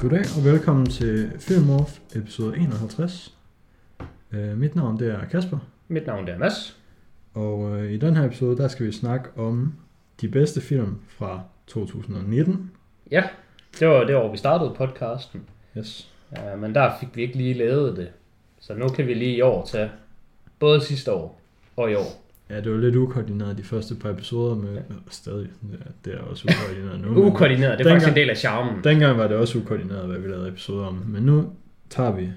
Goddag og velkommen til Filmorph episode 51. Uh, mit navn det er Kasper, Mit navn det er Mads. og uh, i den her episode der skal vi snakke om de bedste film fra 2019. Ja, det var det år, vi startede podcasten. Yes. Ja, men der fik vi ikke lige lavet det. Så nu kan vi lige i år tage både sidste år og i år. Ja, det var lidt ukoordineret de første par episoder, med ja. stadig, ja, det er også ukoordineret nu. men Ukoordineret, det er Dengang- faktisk en del af charmen. Dengang var det også ukoordineret, hvad vi lavede episoder om, men nu tager vi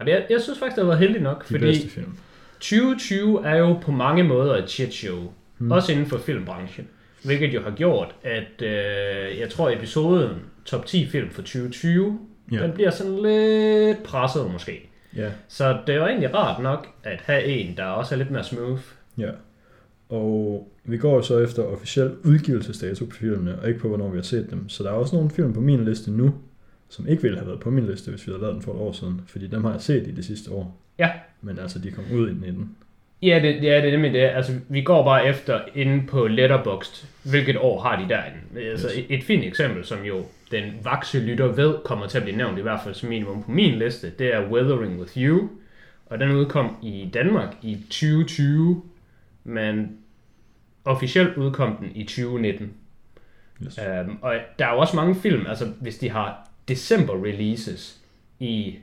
det, er- jeg synes faktisk, det har været heldigt nok, de fordi film. 2020 er jo på mange måder et shit show. Hmm. Mm. Også inden for filmbranchen. Hvilket jo har gjort, at øh, jeg tror episoden top 10 film for 2020, Ja. den bliver sådan lidt presset måske. Ja, Så det er jo egentlig rart nok at have en, der også er lidt mere smooth. Ja. Og vi går så efter officiel udgivelsesdato på filmene, og ikke på, hvornår vi har set dem. Så der er også nogle film på min liste nu, som ikke ville have været på min liste, hvis vi havde lavet den for et år siden. Fordi dem har jeg set i det sidste år. Ja. Men altså, de kom ud i 19. Ja, det, ja, det er nemlig det. Altså, vi går bare efter inde på Letterboxd, hvilket år har de derinde. Altså, Yes. et, et fint eksempel, som jo den vakse lytter ved, kommer til at blive nævnt, i hvert fald som minimum på min liste, det er Weathering With You. Og den udkom i Danmark i 2020, men officielt udkom den i 2019. Yes. Um, og der er jo også mange film, altså hvis de har december releases i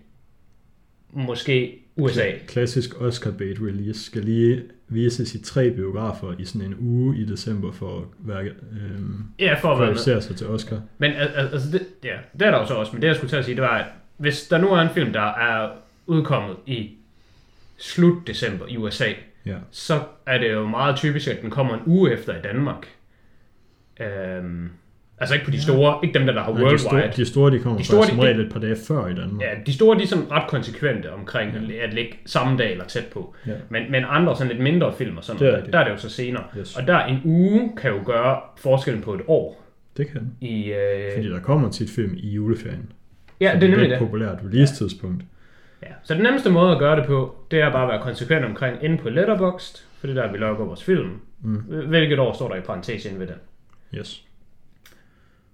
måske USA, Kla- klassisk Oscar bait release skal lige vises i tre biografer i sådan en uge i december for at være, øhm, Ja, for at kvalificere sig til Oscar. Men al- al- altså, det, ja, det er der jo så også, men det jeg skulle til at sige, det var, at hvis der nu er en film, der er udkommet i slut december i USA, Ja. så er det jo meget typisk, at den kommer en uge efter i Danmark. Øhm, altså ikke på de store, ikke dem der, der har Nej, de, worldwide. store, de store, de kommer De de store, som de- regel et par dage før i Danmark. Ja, de store de er sådan ret konsekvente omkring ja. at ligge samme dag eller tæt på. Ja. Men, men andre sådan lidt mindre film og sådan Det er noget, rigtigt. der er det jo så senere. Yes. Og der en uge kan jo gøre forskellen på et år. Det kan. I, øh, Fordi der kommer tit film i juleferien. ja, det er nemlig et det. populært release-tidspunkt. Ja. Så den nemmeste måde at gøre det på, det er bare at være konsekvent omkring inde på Letterboxd, for det er der, vi logger vores film. Mm. Hvilket år står der i parentes inde ved den. Yes.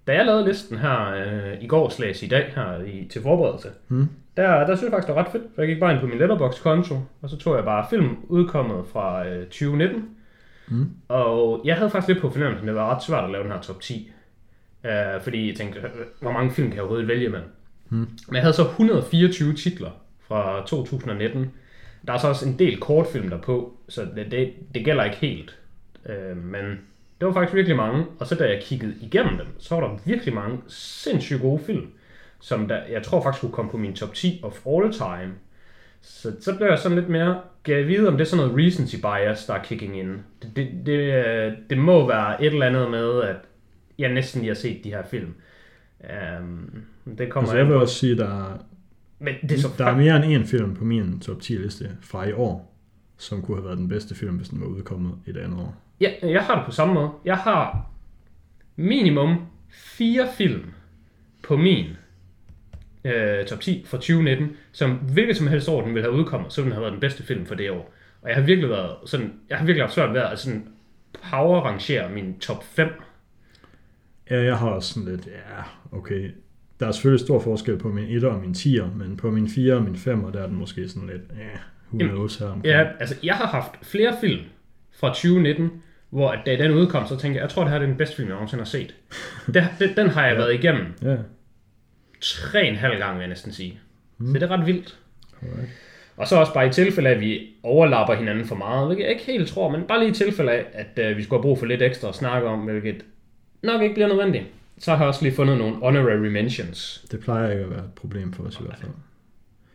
Da jeg lavede listen her øh, i går slags i dag her i, til forberedelse, Mm. der, der synes jeg faktisk, det var ret fedt. For jeg gik bare ind på min Letterboxd-konto, og så tog jeg bare film udkommet fra øh, 2019. Mm. Og jeg havde faktisk lidt på fornemmelsen, at det var ret svært at lave den her top 10. Øh, fordi jeg tænkte, øh, hvor mange film kan jeg overhovedet vælge mellem? Mm. Men jeg havde så 124 titler fra 2019. Der er så også en del kortfilm der på, så det, det, det gælder ikke helt. Øh, men det var faktisk virkelig mange. Og så da jeg kiggede igennem dem, så var der virkelig mange sindssygt gode film, som der, jeg tror faktisk kunne komme på min top 10 of all time. Så, så blev jeg sådan lidt mere, kan jeg vide, om det er sådan noget recency bias, der er kicking in. Det, det, det, det må være et eller andet med, at jeg næsten lige har set de her film. Um, det kommer Altså, jeg vil også sige, der er, Men det er så der er mere end én film på min top 10 liste fra i år, som kunne have været den bedste film, hvis den var udkommet et andet år. Ja, jeg har det på samme måde. Jeg har minimum fire film på min øh, top 10 fra 2019, som hvilket som helst år den ville have udkommet, så ville den have været den bedste film for det år. Og jeg har virkelig været sådan, jeg har virkelig haft svært ved at sådan power rangere min top 5. Ja, jeg har også sådan lidt, ja, okay. Der er selvfølgelig stor forskel på min 1 og min 10'er, men på min 4 og min 5'er, der er den måske sådan lidt, ja, who Jamen, knows her omkring. Ja, altså jeg har haft flere film fra 2019, hvor at da den udkom, så tænkte jeg, jeg tror det her er den bedste film, jeg nogensinde har set. Det, den har jeg Ja. været igennem Ja, tre en halv gang, vil jeg næsten sige. Mm. Så det er ret vildt. alright. Og så også bare i tilfælde af, at vi overlapper hinanden for meget, hvilket jeg ikke helt tror, men bare lige i tilfælde af, at øh, vi skulle have brug for lidt ekstra at snakke om, hvilket nok ikke bliver nødvendigt. Så har jeg også lige fundet nogle honorary mentions. Det plejer ikke at være et problem for os i hvert fald.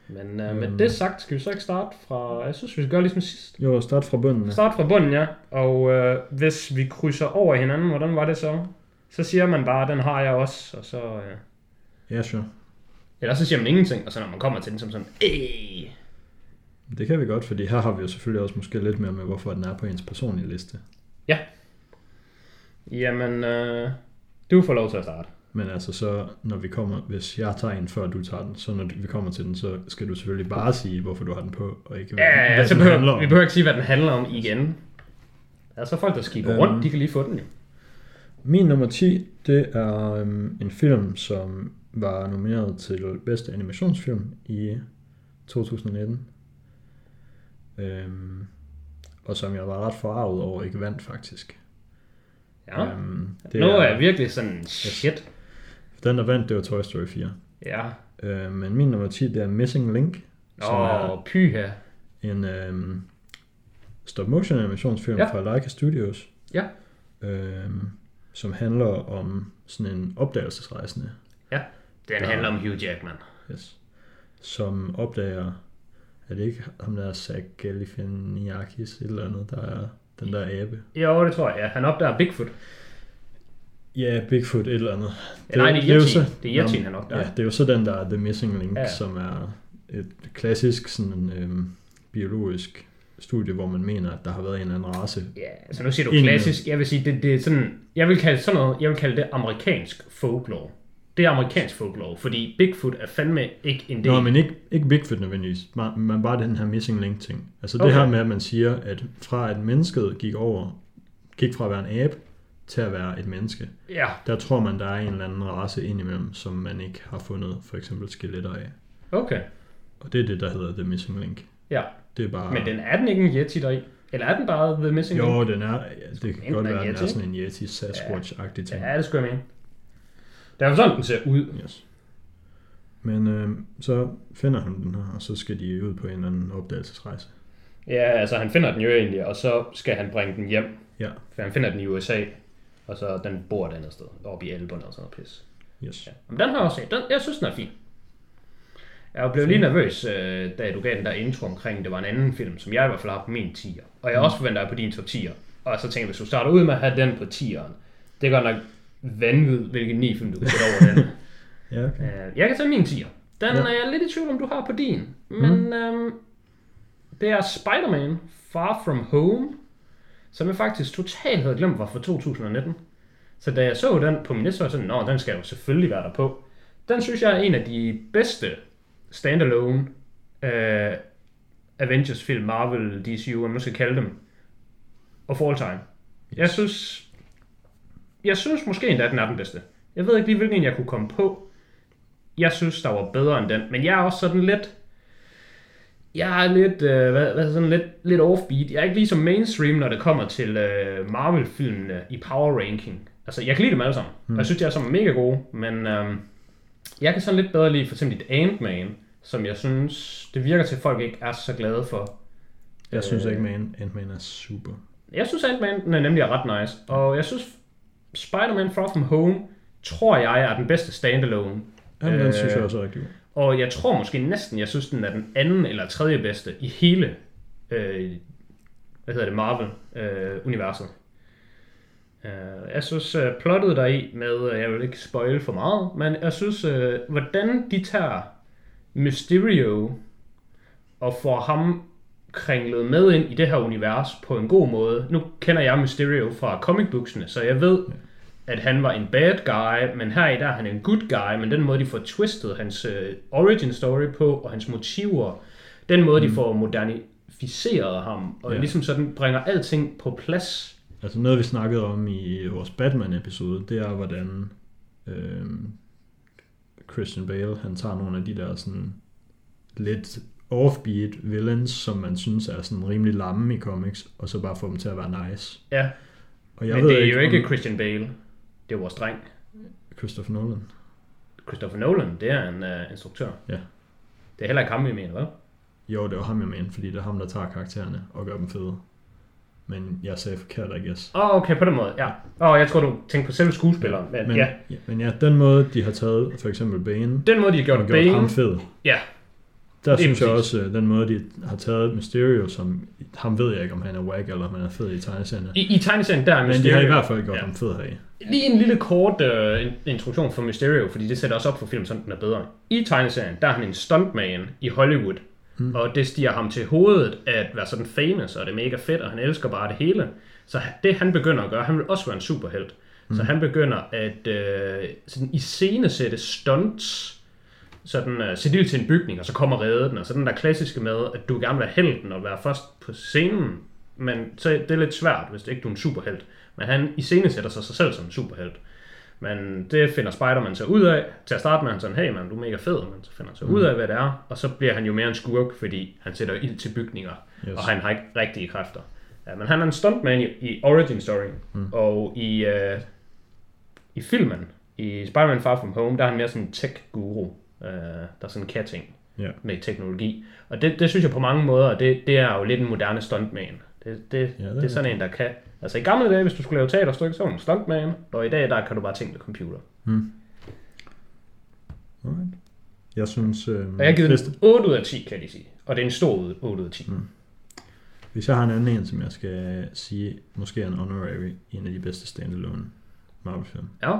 Men øh, med Øhm. det sagt, skal vi så ikke starte fra... Jeg synes, vi skal gøre ligesom sidst. Jo, start fra bunden. ja. Start fra bunden, ja. Og øh, hvis vi krydser over hinanden, hvordan var det så? Så siger man bare, den har jeg også, og så... Øh, Ja, sure. eller så siger man ingenting, og så når man kommer til den som sådan... Øh, Det kan vi godt, fordi her har vi jo selvfølgelig også måske lidt mere med, hvorfor den er på ens personlige liste. jamen, øh, du får lov til at starte. Men altså så, når vi kommer, hvis jeg tager en før du tager den, så når vi kommer til den, så skal du selvfølgelig bare sige, hvorfor du har den på, og ikke hvad, Ja, hvad så den handler behøver, om. vi behøver ikke sige, hvad den handler om igen. Der er så folk, der skiber Øhm. rundt, de kan lige få den jo. Min nummer 10, det er øhm, en film, som var nomineret til bedste animationsfilm i 2019. Øhm, og som jeg var ret forarvet over, ikke vandt faktisk. Ja. Øhm, det nu er jeg virkelig sådan, shit. Den, der vandt, det var Toy Story 4. Ja. Øh, men min nummer 10, det er Missing Link. Som Åh, er pyha. En øhm, stop motion animationsfilm ja. fra Leica Studios. Ja. Øhm, som handler om sådan en opdagelsesrejsende. Ja, den der, handler om Hugh Jackman. Yes. Som opdager, er det ikke ham der Zach Galifianakis eller andet, der er den der abe? Jo, det tror jeg, ja. Han opdager Bigfoot. Ja, Bigfoot et eller andet. Det, ja, nej, det er Yeti. Så, det er Yeti, han opdager. Ja, det er jo så den der The Missing Link, ja. som er et klassisk sådan øhm, biologisk studie, hvor man mener, at der har været en anden race. Ja, altså nu siger du klassisk. Jeg vil sige, det, det er sådan, jeg vil kalde sådan noget, jeg vil kalde det amerikansk folklore. Det er amerikansk folklore, fordi Bigfoot er fandme ikke en del. Nå, men ikke, ikke Bigfoot nødvendigvis, men bare den her missing link ting. Altså okay. det her med, at man siger, at fra at mennesket gik over, gik fra at være en abe, til at være et menneske. Ja. Der tror man, der er en eller anden race indimellem, som man ikke har fundet for eksempel skeletter af. Okay. Og det er det, der hedder The Missing Link. Ja. Det er bare... Men den er den ikke en Yeti deri? Eller er den bare The Missing jo, Link? Jo, den er... Ja, det kan godt være, at den er sådan en Yeti Sasquatch-agtig ting. Ja, det skulle jeg mene. Det er sådan, den ser ud. Yes. Men øh, så finder han den her, og så skal de ud på en eller anden opdagelsesrejse. Ja, altså han finder den jo egentlig, og så skal han bringe den hjem. Ja. For han finder den i USA, og så den bor et andet sted, oppe i Alberne og sådan noget pis. Yes. Ja. Men den har jeg også set. Den, jeg synes, den er fin. Jeg blev lige nervøs, øh, da du gav den der intro omkring, det var en anden film, som jeg i hvert fald har på min 10'er. Og jeg mm. også forventer på din top 10'er. Og så tænkte jeg, hvis du starter ud med at have den på 10'eren, det gør nok vanvid, hvilken ni film du kan sætte over den. ja, okay. Øh, jeg kan tage min 10'er. Den ja. er jeg lidt i tvivl om, du har på din. Men mm. øhm, det er Spider-Man Far From Home, som jeg faktisk totalt havde glemt var fra 2019. Så da jeg så den på min liste, var jeg sådan, nå, den skal jo selvfølgelig være der på. Den synes jeg er en af de bedste standalone uh, Avengers-film, Marvel, DCU, om man skal kalde dem, og for all time. Jeg synes, jeg synes måske endda, at den er den bedste. Jeg ved ikke lige, hvilken jeg kunne komme på. Jeg synes, der var bedre end den, men jeg er også sådan lidt, jeg er lidt, øh, hvad, hvad sådan lidt, lidt offbeat. Jeg er ikke lige så mainstream, når det kommer til øh, Marvel-filmene i power ranking. Altså, jeg kan lide dem alle sammen, mm. og jeg synes, de er sammen mega gode, men øh, jeg kan sådan lidt bedre lide for eksempel Ant-Man, som jeg synes, det virker til, at folk ikke er så glade for. Jeg synes øh, ikke, man Ant-Man er super. Jeg synes, Ant-Man er nemlig ret nice, og jeg synes, Spider-Man Far From Home, tror jeg er den bedste standalone. Jamen, den øh, synes jeg også er rigtig god. Og jeg tror måske næsten, jeg synes, den er den anden eller tredje bedste i hele, øh, hvad hedder det, Marvel-universet. Øh, uh, jeg synes, uh, plottet der i med, uh, jeg vil ikke spoil for meget, men jeg synes, uh, hvordan de tager Mysterio og får ham kringlet med ind i det her univers på en god måde. Nu kender jeg Mysterio fra comicbooksene, så jeg ved, at han var en bad guy, men her i der er han en good guy, men den måde, de får twistet hans uh, origin story på, og hans motiver, den måde, mm. de får modernificeret ham, og ja. ligesom sådan bringer alting på plads. Altså noget, vi snakkede om i vores Batman-episode, det er, hvordan øh, Christian Bale, han tager nogle af de der sådan lidt offbeat villains, som man synes er sådan rimelig lamme i comics, og så bare få dem til at være nice. Ja, og jeg men ved det er ikke, jo ikke om... Christian Bale. Det er vores dreng. Christopher Nolan. Christopher Nolan, det er en uh, instruktør. Ja. Det er heller ikke ham, vi mener, hvad? Jo, det var ham, jeg mener, fordi det er ham, der tager karaktererne og gør dem fede. Men jeg sagde forkert, I guess. Åh, oh, okay, på den måde, ja. Åh, oh, jeg tror, du tænkte på selve skuespilleren, men, men ja. ja. Men ja, den måde, de har taget for eksempel Bane. Den måde, de har gjort, og Bane. gjort ham fed. Ja, der det synes jeg også, øh, den måde, de har taget Mysterio, som ham ved jeg ikke, om han er whack, eller om han er fed i tegneserien. I, i tegneserien, der er Mysterio. Men de har i hvert fald gjort ja. ham fed her Lige en lille kort uh, introduktion for Mysterio, fordi det sætter også op for film, sådan den er bedre. I tegneserien, der er han en stuntman i Hollywood, hmm. og det stiger ham til hovedet at være sådan famous, og det er mega fedt, og han elsker bare det hele. Så det han begynder at gøre, han vil også være en superhelt. Hmm. Så han begynder at uh, sådan iscenesætte stunts, sådan uh, sætte til en bygning, og så kommer redde den, og så den der klassiske med, at du gerne vil være helten og være først på scenen, men så det er lidt svært, hvis det ikke du er en superhelt. Men han i scene sætter sig sig selv som en superhelt. Men det finder Spider-Man så ud af. Til at starte med, han sådan, hey man, du er mega fed, men så finder han så ud af, hvad det er. Og så bliver han jo mere en skurk, fordi han sætter ild til bygninger, Yes. og han har ikke rigtige kræfter. Ja, men han er en stuntman i, i Origin Story, mm. og i, øh, i filmen, i Spider-Man Far From Home, der er han mere sådan en tech-guru, øh, der er sådan en catting Ja. med teknologi. Og det, det synes jeg på mange måder, det, det er jo lidt en moderne stuntman. Det, det, Ja, det det, er sådan en, der kan... Altså i gamle dage, hvis du skulle lave teaterstykke, så var du en stuntman, og i dag, der kan du bare tænke med computer. Alright. Jeg synes, øh, Og jeg har givet den 8 ud af 10, kan de sige. Og det er en stor 8 ud af 10. Mm. hvis jeg har en anden en, som jeg skal sige, måske er en honorary, en af de bedste standalone Marvel-film, Ja.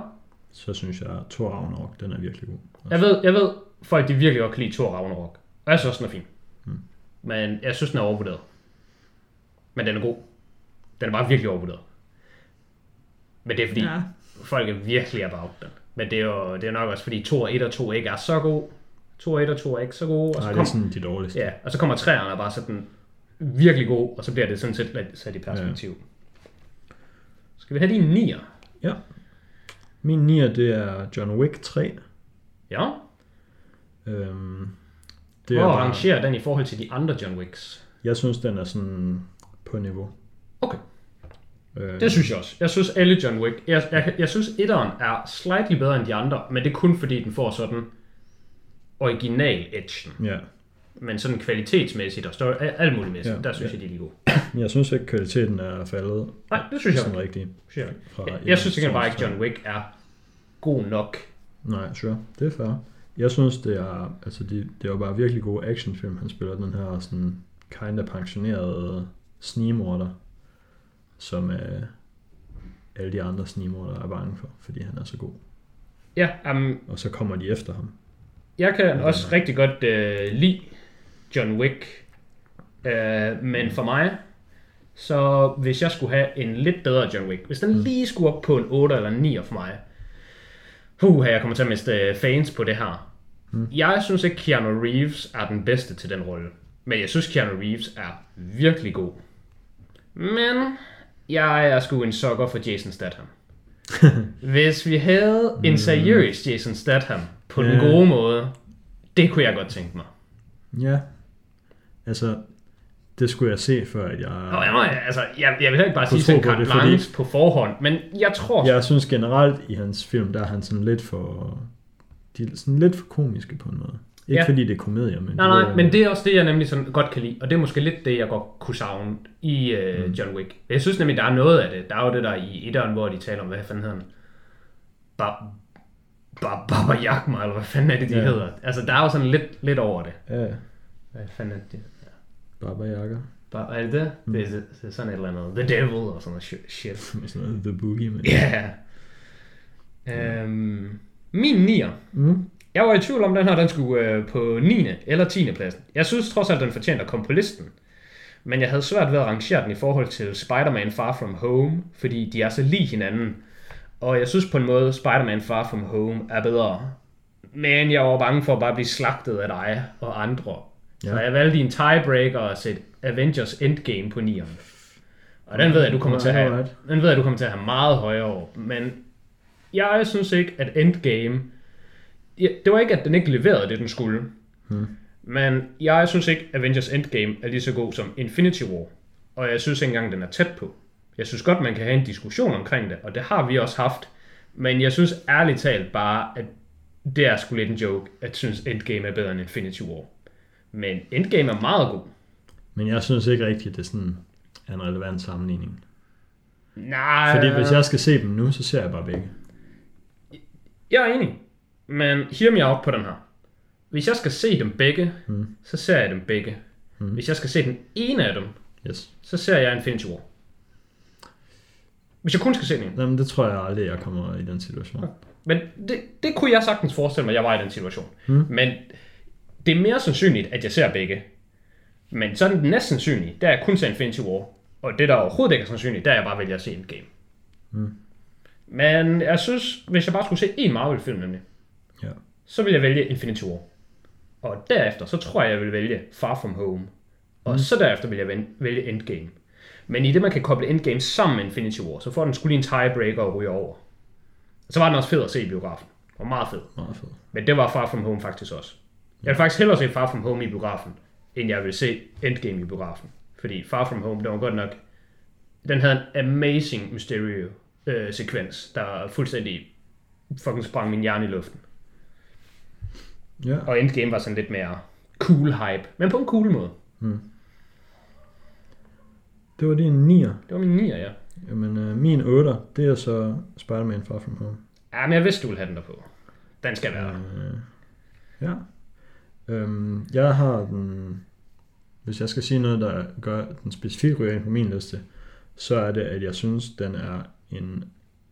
Så synes jeg, at Thor Ragnarok, den er virkelig god. Jeg ved, jeg ved, folk de virkelig godt kan lide Thor Ragnarok. Og jeg synes også, den er fin. Mm. Men jeg synes, den er overvurderet. Men den er god. Den er bare virkelig overvurderet. Men det er fordi, ja. Folk er virkelig about den. Men det er jo det er nok også fordi Thor 1 og 2 ikke er så god. Thor 1 og 2 er ikke så gode. Og så, Nej, det er kom, sådan de dårligste. ja, og så kommer træerne og bare sådan virkelig god, og så bliver det sådan set sat i perspektiv. Ja. Skal vi have din nier? ja. Min nier, det er John Wick 3. Ja. Øhm, det Det er Hvor bare, rangerer den i forhold til de andre John Wicks? jeg synes, den er sådan på niveau. Okay. Øh, Det synes jeg også. Jeg synes alle John Wick. Jeg, jeg, jeg synes etteren er slightly bedre end de andre, men det er kun fordi den får sådan original edgen. Ja, Men sådan kvalitetsmæssigt og større, alt muligt mæssigt, Ja, der synes jeg, de er lige gode. men jeg synes ikke, kvaliteten er faldet Nej, det synes jeg sådan ikke. rigtigt. Synes jeg, ikke. Fra jeg, jeg synes ikke bare ikke, John Wick er god nok. Nej, sure. Det er fair. Jeg synes, det er, altså det, det er jo bare virkelig god actionfilm. Han spiller den her sådan kinda pensionerede snigmorder, som øh, alle de andre snigmorder er bange for, fordi han er så god. Ja, um, Og så kommer de efter ham. jeg kan også rigtig godt øh, lide John Wick, øh, men for mig, så hvis jeg skulle have en lidt bedre John Wick, hvis den lige skulle op på en 8 eller en 9 for mig, Puh, jeg kommer til at miste øh, fans på det her. Mm. Jeg synes ikke, Keanu Reeves er den bedste til den rolle. Men jeg synes, Keanu Reeves er virkelig god. Men jeg er sgu en sokker for Jason Statham. Hvis vi havde en seriøs Jason Statham på den Ja. gode måde, det kunne jeg godt tænke mig. Ja. Altså, det skulle jeg se, før at jeg... Og jeg, må, altså, jeg, jeg vil ikke bare sige sådan på det, carte fordi- på forhånd, men jeg tror... Jeg synes generelt i hans film, der er han sådan lidt for... De er sådan lidt for komiske på en måde. Ikke Ja. fordi det er komedier, men... Nej, nej, er- men det er også det, jeg nemlig sådan godt kan lide, og det er måske lidt det, jeg godt kunne savne i uh, John Wick. Jeg synes nemlig, der er noget af det. Der er jo det der i etteren, hvor de taler om, hvad fanden hedder han? Ba- ba- Baba Yakma, eller hvad fanden er det, de Ja. hedder? Altså, der er jo sådan lidt, lidt over det. Ja, Hvad fanden er det? Baba Yaga. Ba- er det det? Mm. Det, er, det er sådan et eller andet. The Devil og sådan noget shit- shit. Sådan noget The Boogeyman. Ja. Yeah. Øhm, min nier. Mm. Jeg var i tvivl om, den her den skulle øh, på 9. eller 10. pladsen. Jeg synes trods alt, den fortjente at komme på listen. Men jeg havde svært ved at rangere den i forhold til Spider-Man Far From Home, fordi de er så lige hinanden. Og jeg synes på en måde, Spider-Man Far From Home er bedre. Men jeg var bange for at bare blive slagtet af dig og andre. Ja. Så jeg valgte i en tiebreaker at sætte Avengers Endgame på 9'eren. Og den ved jeg, du kommer til at have, den ved jeg, du kommer til at have meget højere over. Men jeg synes ikke, at Endgame... Ja, det var ikke, at den ikke leverede det, den skulle. Hmm. Men jeg synes ikke, Avengers Endgame er lige så god som Infinity War. Og jeg synes ikke engang, den er tæt på. Jeg synes godt, man kan have en diskussion omkring det, og det har vi også haft. Men jeg synes ærligt talt bare, at det er sgu lidt en joke, at synes Endgame er bedre end Infinity War. Men Endgame er meget god. Men jeg synes ikke rigtigt, at det sådan er en relevant sammenligning. Nej, Fordi hvis jeg skal se dem nu, så ser jeg bare begge. Jeg er enig. Men hear me out på den her. Hvis jeg skal se dem begge, Mm. så ser jeg dem begge. Mm. Hvis jeg skal se den ene af dem, Yes. så ser jeg Infinity War. Hvis jeg kun skal se den ene. Jamen, det tror jeg aldrig, jeg kommer i den situation. Men det, det kunne jeg sagtens forestille mig, at jeg var i den situation. Mm. Men det er mere sandsynligt, at jeg ser begge. Men så er den næst sandsynlige, der er jeg kun ser Infinity War. Og det, der overhovedet ikke er sandsynligt, der er jeg bare vælger at se Endgame. Mm. Men jeg synes, hvis jeg bare skulle se en Marvel-film nemlig, Ja. så vil jeg vælge Infinity War. Og derefter, så tror jeg, jeg vil vælge Far From Home. Og mm. så derefter vil jeg vælge Endgame. Men i det, man kan koble Endgame sammen med Infinity War, så får den skulle lige en tiebreaker og ryge over. Så var den også fed at se i biografen. Og meget fed. Meget fed. Men det var Far From Home faktisk også. Jeg vil faktisk hellere se Far From Home i biografen, end jeg vil se Endgame i biografen. Fordi Far From Home, det var godt nok... Den havde en amazing Mysterio-sekvens, der fuldstændig fucking sprang min hjerne i luften. Ja. Og Endgame var sådan lidt mere cool hype, men på en cool måde. Det var din 9'er. Det var min nier, ja. Jamen, øh, min 8'er, det er så Spider-Man Far From Home. Ja, men jeg vidste, du ville have den der på. Den skal være der. Øh, ja. Øhm, jeg har den... Hvis jeg skal sige noget, der gør den specifikt ryger ind på min liste, så er det, at jeg synes, den er en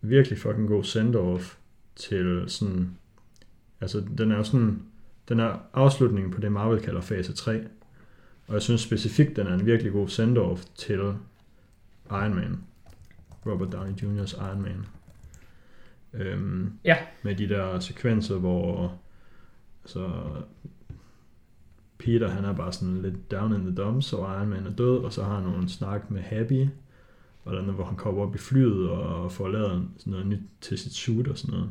virkelig fucking god send-off til sådan... Altså, den er jo sådan... Den er afslutningen på det, Marvel kalder fase 3. Og jeg synes specifikt, den er en virkelig god send-off til Iron Man. Robert Downey Jr.'s Iron Man. Øhm, Ja. Med de der sekvenser, hvor så Peter han er bare sådan lidt down in the dumps, og Iron Man er død, og så har han nogle snak med Happy, den, hvor han kommer op i flyet og får lavet sådan noget nyt til sit suit og sådan noget.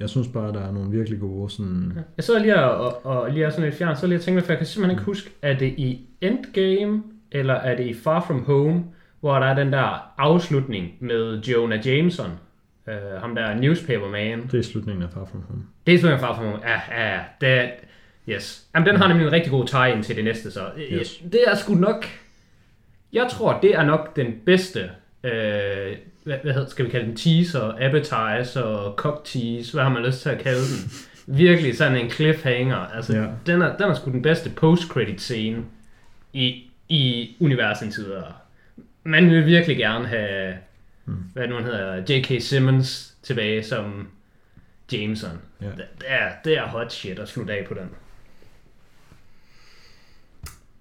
Jeg synes bare, der er nogle virkelig gode sådan... Jeg sidder lige og, og, og lige er sådan lidt fjern, så lige og tænker, for jeg kan simpelthen ikke huske, er det i Endgame, eller er det i Far From Home, hvor der er den der afslutning med Jonah Jameson, øh, ham der newspaper man. Det er slutningen af Far From Home. Det er simpelthen Far From Home. Ja, ja, ja. Det yes. Jamen, den har nemlig en rigtig god tie til det næste, så Yes. yes. det er sgu nok, jeg tror, det er nok den bedste, øh, hvad, hvad hedder, skal vi kalde den, teaser, appetizer, cock tease, hvad har man lyst til at kalde den? Virkelig sådan en cliffhanger. Altså, ja. den, er, den er sgu den bedste post-credit scene i, i universet indtil videre. Man vil virkelig gerne have, Mm. hvad nu han hedder, J.K. Simmons tilbage som Jameson. Ja. Det, er, det er hot shit at slutte af på den.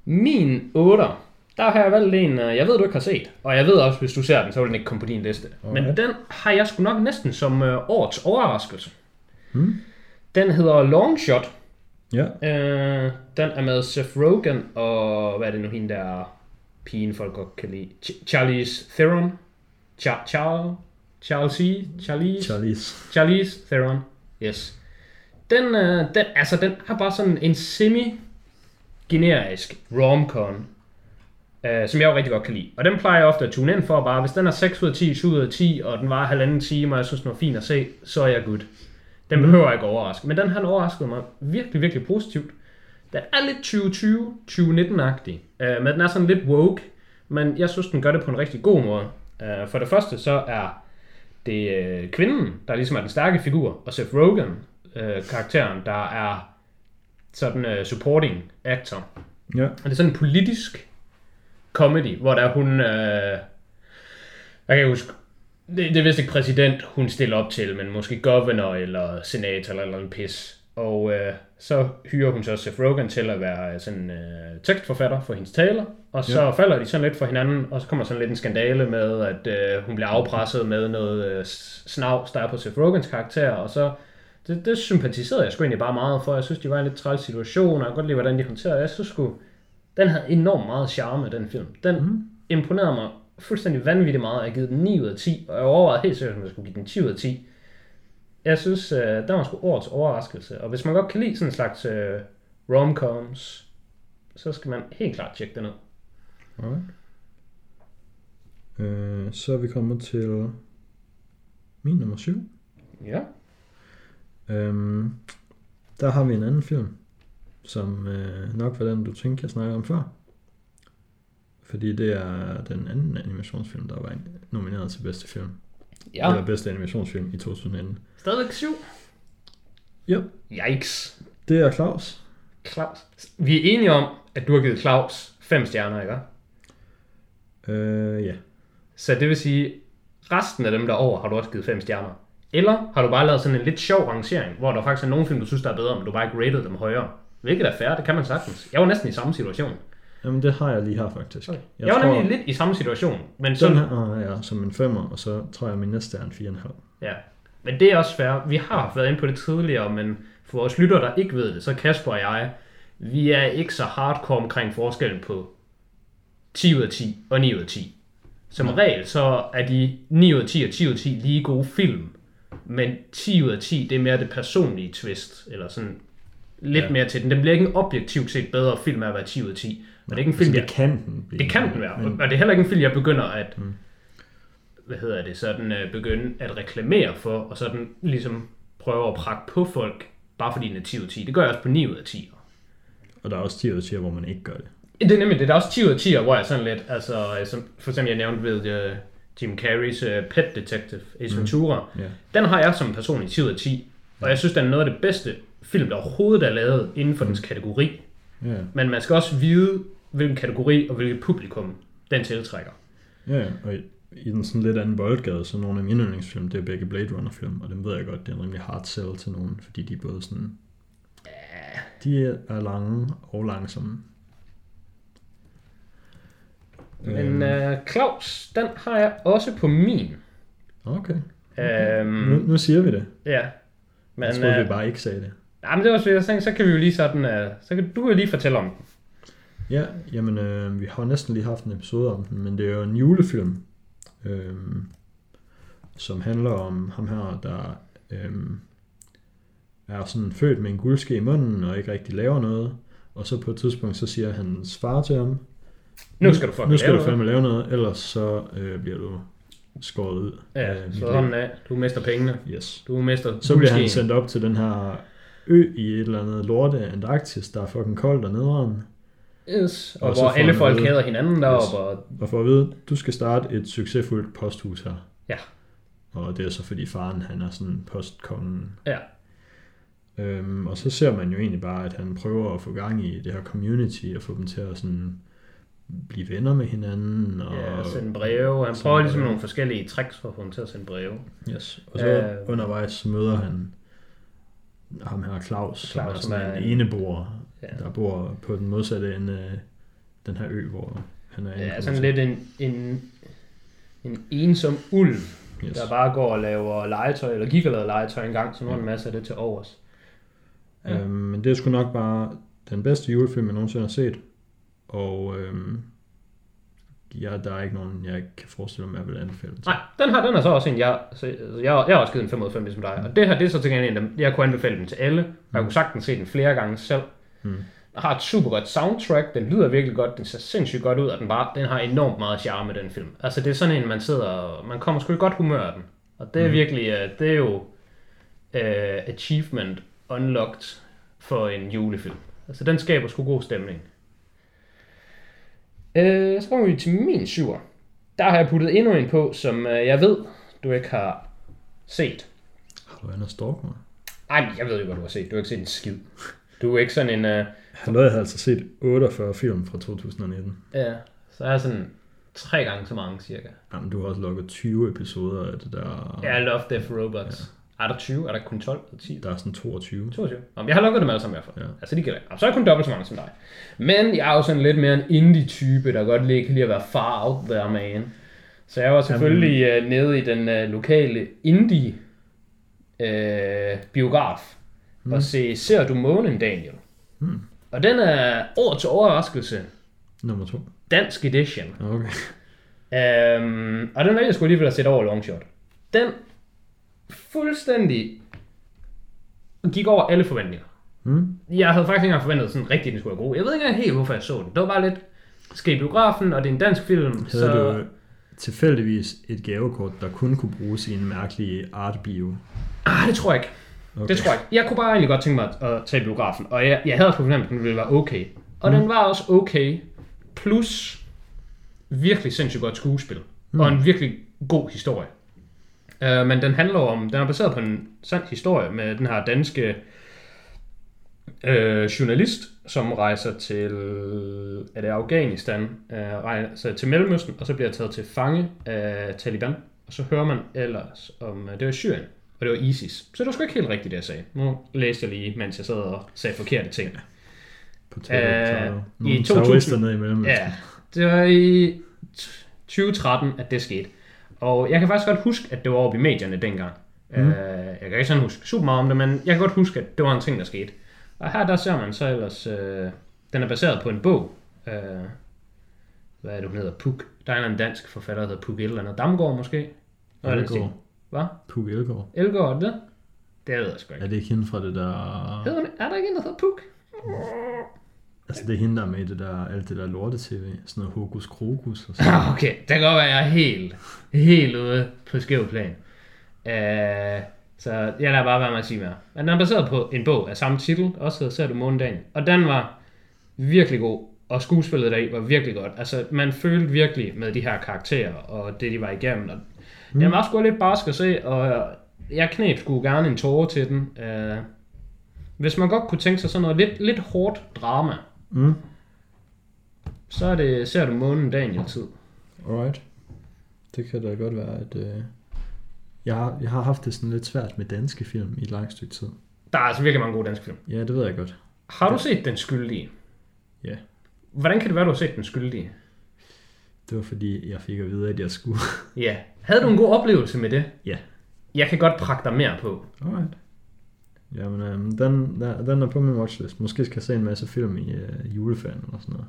Min 8, der har jeg valgt en, øh, jeg ved du ikke har set. Og jeg ved også, hvis du ser den, så vil den ikke komme på din liste. Alright. Men den har jeg sgu nok næsten som øh, årets overraskelse. Hmm? Den hedder Long Shot. Ja, Øh, den er med Seth Rogen og, hvad er det nu, hende der pigen folk godt kan lide. Ch- Charlize Theron. Char- Char- Charles. Charlize. Charlize. Charlize Theron. Yes. Den, øh, den, altså, den har bare sådan en semi-generisk rom-com, øh, som jeg jo rigtig godt kan lide. Og den plejer jeg ofte at tune ind for bare, hvis den er 6 ud af 10, 7 ud af 10, og den var halvanden time, og jeg synes, den var fin at se, så er jeg good. Den Mhm. behøver jeg ikke overraske. Men den har overrasket mig virkelig, virkelig positivt. Den er lidt 2020, 2019-agtig, øh, men den er sådan lidt woke, men jeg synes, den gør det på en rigtig god måde. Øh, for det første, så er det er kvinden, der ligesom er den stærke figur, og Seth Rogen, øh, karakteren, der er sådan øh, supporting actor. Ja, Og det er sådan en politisk comedy, hvor der hun... Øh, jeg kan huske, det, det er vist ikke præsident, hun stiller op til, men måske governor eller senator eller, eller en pis. Og øh, så hyrer hun så Seth Rogen til at være sådan øh, tekstforfatter for hendes taler, og så Ja. falder de sådan lidt for hinanden, og så kommer sådan lidt en skandale med, at øh, hun bliver afpresset med noget øh, snavs, der er på Seth Rogens karakter, og så det, det sympatiserede jeg sgu egentlig bare meget for. Jeg synes, de var i en lidt træls situation, og jeg kan godt lide, hvordan de håndterede. Jeg synes sgu, den havde enormt meget charme, den film. Den mm. imponerede mig fuldstændig vanvittigt meget. Jeg har givet den 9 ud af 10, og jeg overvejede helt seriøst, om jeg skulle give den 10 ud af 10. Jeg synes, øh, den var sgu årets overraskelse. Og hvis man godt kan lide sådan en slags øh, romcoms, så skal man helt klart tjekke den ud. alright. Øh, så er vi kommet til min nummer 7. Ja. Øhm, der har vi en anden film, som øh, nok var den, du tænkte, jeg snakkede om før. Fordi det er den anden animationsfilm, der var nomineret til bedste film. Ja. Ja, Eller bedste animationsfilm i 2019. stadigvæk 7. Yep. Yikes. Det er Claus. Claus. Vi er enige om, at du har givet Claus 5 stjerner, ikke? Øh, ja. Så det vil sige, resten af dem der over har du også givet 5 stjerner. Eller har du bare lavet sådan en lidt sjov rangering, hvor der faktisk er nogle film, du synes, der er bedre, men du bare ikke rated dem højere. Hvilket er fair, det kan man sagtens. Jeg var næsten i samme situation. Jamen, det har jeg lige her faktisk. Okay. Jeg, jeg var nemlig lidt i samme situation, men Den sådan, her ah, ja, som en femmer, og så tror jeg, at min næste er en 4,5. ja. Men det er også fair. Vi har været inde på det tidligere, men for vores lytter, der ikke ved det, så Kasper og jeg, vi er ikke så hardcore omkring forskellen på 10 ud af 10 og 9 ud af 10. Som regel så er de 9 ud af 10 og 10 ud af 10 lige gode film. Men 10 ud af 10, det er mere det personlige twist. Eller sådan lidt Ja. mere til den. Den bliver ikke en objektivt set bedre film af at være 10 ud af 10. Og det er ikke en film, Altså, jeg det kan den blive. det kan den være, Men, og det er heller ikke en film, jeg begynder at, mm. hvad hedder det, sådan øh, begynde at reklamere for, og sådan ligesom prøve at prakke på folk, bare fordi den er 10 ud af 10. Det gør jeg også på 9 ud af 10. og der er også 10 ud af 10, hvor man ikke gør det. Det er nemlig det. Der er også 10 ud af 10, hvor jeg sådan lidt, altså, øh, som for eksempel jeg nævnte ved uh, Jim Carreys uh, Pet Detective, Ace Ventura. Ja. Den har jeg som person i 10 ud af 10, og jeg synes, den er noget af det bedste film, der overhovedet er lavet inden for dens kategori. Ja, Men man skal også vide, hvilken kategori og hvilket publikum den tiltrækker. ja, og i, i den sådan lidt anden boldgade, så nogle af mine yndlingsfilm, det er begge Blade Runner film, og dem ved jeg godt, det er en rimelig hard sell til nogen, fordi de er både sådan, de er lange og langsomme. Men uh, Claus, den har jeg også på min. Okay, Øhm, nu, nu siger vi det. ja. Men, Men, jeg troede, øh, vi bare ikke sagde det. Jamen, det var tænkte, så kan vi jo lige sådan, uh, så kan du jo lige fortælle om den. Ja, jamen, øh, vi har næsten lige haft en episode om den, men det er jo en julefilm, øh, som handler om ham her, der øh, er sådan født med en guldske i munden og ikke rigtig laver noget. Og så på et tidspunkt, så siger hans far til ham, Nu skal du fucking nu skal lave du noget." fandme lave noget, ellers så øh, bliver du skåret ud. Ja, så liv." hånden af. Du mister pengene. Yes. Du mister Så bliver han sendt op til den her ø i et eller andet lorte Antarktis, der er fucking koldt og nederen. Yes. Og, Og hvor alle folk vide- hader hinanden deroppe. Yes. Og, Og for at vide, du skal starte et succesfuldt posthus her. Ja. Og det er så fordi faren, han er sådan postkongen. ja. Øhm, og så ser man jo egentlig bare, at han prøver at få gang i det her community, og få dem til at sådan blive venner med hinanden. Og, ja, sende breve. Han prøver ligesom breve. nogle forskellige tricks for at få dem til at sende breve. Yes. Og så Øh. undervejs møder han ham her Claus, som Claus, er som sådan er en en- eneboer, Ja. der bor på den modsatte ende af den her ø, hvor han er Ja, sådan lidt en, en, en ensom ulv, Yes. der bare går og laver legetøj, eller gik og lavede legetøj engang, så nu har han en masse af det til overs. Ja. Øhm, men det er sgu nok bare den bedste julefilm, jeg nogensinde har set. Og øhm, ja, der er ikke nogen, jeg kan forestille mig, jeg vil anbefale den til. Nej, den her, den er så også en, jeg, så, altså, jeg, jeg har også givet en 5 ud af 5 ligesom dig. Og det her, det er så til gengæld en, jeg kunne anbefale den til alle. Og jeg kunne sagtens se den flere gange selv. Mm. Den har et super godt soundtrack, den lyder virkelig godt, den ser sindssygt godt ud, og den, bare, den har enormt meget charme, den film. Altså det er sådan en, man sidder og, man kommer sgu i godt humør af den. Og det er Mm. virkelig, uh, det er jo uh, achievement unlocked for en julefilm. Altså den skaber sgu god stemning. Uh, så kommer vi til min syver. Der har jeg puttet endnu en på, som uh, jeg ved, du ikke har set. Har du andet stalk mig? Ej, jeg ved jo, hvad du har set. Du har ikke set en skid. Du er ikke sådan en... Uh, Halløj, jeg har altså set 48 film fra 2019. Ja, så er jeg sådan tre gange så mange cirka. Jamen, du har også lukket 20 episoder af det der... Ja, I Love Death Robots. Er der 20? Er der kun 12 eller 10? Der er sådan 22. 22. Om jeg har lukket dem alle sammen i hvert fald. Ja. Altså, de gælder. Så er jeg kun dobbelt så mange som dig. Men jeg er jo sådan lidt mere en indie-type, der godt lige kan lide at være far out there, man. Så jeg var selvfølgelig Jamen. nede i den uh, lokale indie uh, biograf mm. og se Ser du månen, Daniel? Hmm. Og den er år til overraskelse Nummer 2. dansk edition. Okay. Øhm, og den valgte jeg sgu alligevel at sætte over longshot. Den fuldstændig gik over alle forventninger. Hmm? Jeg havde faktisk ikke engang forventet sådan rigtig, at den skulle være god. Jeg ved ikke engang helt, hvorfor jeg så den. Det var bare lidt, skal i biografen, og det er en dansk film, Havde så... du tilfældigvis et gavekort, der kun kunne bruges i en mærkelig art-bio? Ah, det tror jeg ikke. Okay. Det tror jeg ikke. Jeg kunne bare egentlig godt tænke mig at, tage biografen, og jeg, jeg havde også fornemt, at den ville være okay. Og mm. den var også okay, plus virkelig sindssygt godt skuespil, mm. og en virkelig god historie. Uh, men den handler om, den er baseret på en sand historie med den her danske øh, journalist, som rejser til, er det Afghanistan, øh, rejser til Mellemøsten, og så bliver taget til fange af Taliban. Og så hører man ellers om, øh, det var Syrien, og det var ISIS. Så det var sgu ikke helt rigtigt, det jeg sagde. Nu læste jeg lige, mens jeg sad og sagde forkerte ting. På Twitter, Øh, uh, i nogle 2000 terrorister nede imellem. Ja, det var i t- 2013, at det skete. Og jeg kan faktisk godt huske, at det var oppe i medierne dengang. Mm. Øh, jeg kan ikke sådan huske super meget om det, men jeg kan godt huske, at det var en ting, der skete. Og her der ser man så ellers, øh, den er baseret på en bog. Øh, hvad er det, hun hedder? Puk Der er en dansk forfatter, der hedder Puk eller andet. Damgaard måske? Det Elgård. Hvad? Puk Elgård. Elgaard, er det det? Det ved jeg sgu ikke. Er det ikke hende fra det der... Hedder, er der ikke en, der hedder Puk? Altså, det er hende, der er med det der, alt det der lorte-tv. Sådan noget hokus krokus og sådan Ah, okay, det kan godt være, jeg er helt, helt ude på skæv plan. Uh, så jeg lader bare være med at sige mere. Men den er baseret på en bog af samme titel, også hedder Ser du månedagen. Og den var virkelig god, og skuespillet deri var virkelig godt. Altså, man følte virkelig med de her karakterer, og det, de var igennem. Og mm. Den var sgu lidt barsk at se, og jeg knep sgu gerne en tårer til den. Uh, hvis man godt kunne tænke sig sådan noget lidt, lidt hårdt drama, Mm. så er det Ser du månen Daniel tid. Alright. Det kan da godt være, at... Øh... Jeg, har, jeg har haft det sådan lidt svært med danske film i et langt stykke tid. Der er altså virkelig mange gode danske film. Ja, det ved jeg godt. Har du set Den Skyldige? Ja. Hvordan kan det være, du har set Den Skyldige? Det var fordi, jeg fik at vide, at jeg skulle. Ja. Havde du en god oplevelse med det? Ja. Jeg kan godt prakke dig mere på. Alright. Jamen, øhm, den, der, den er på min watchlist. Måske skal jeg se en masse film i øh, juleferien eller sådan noget.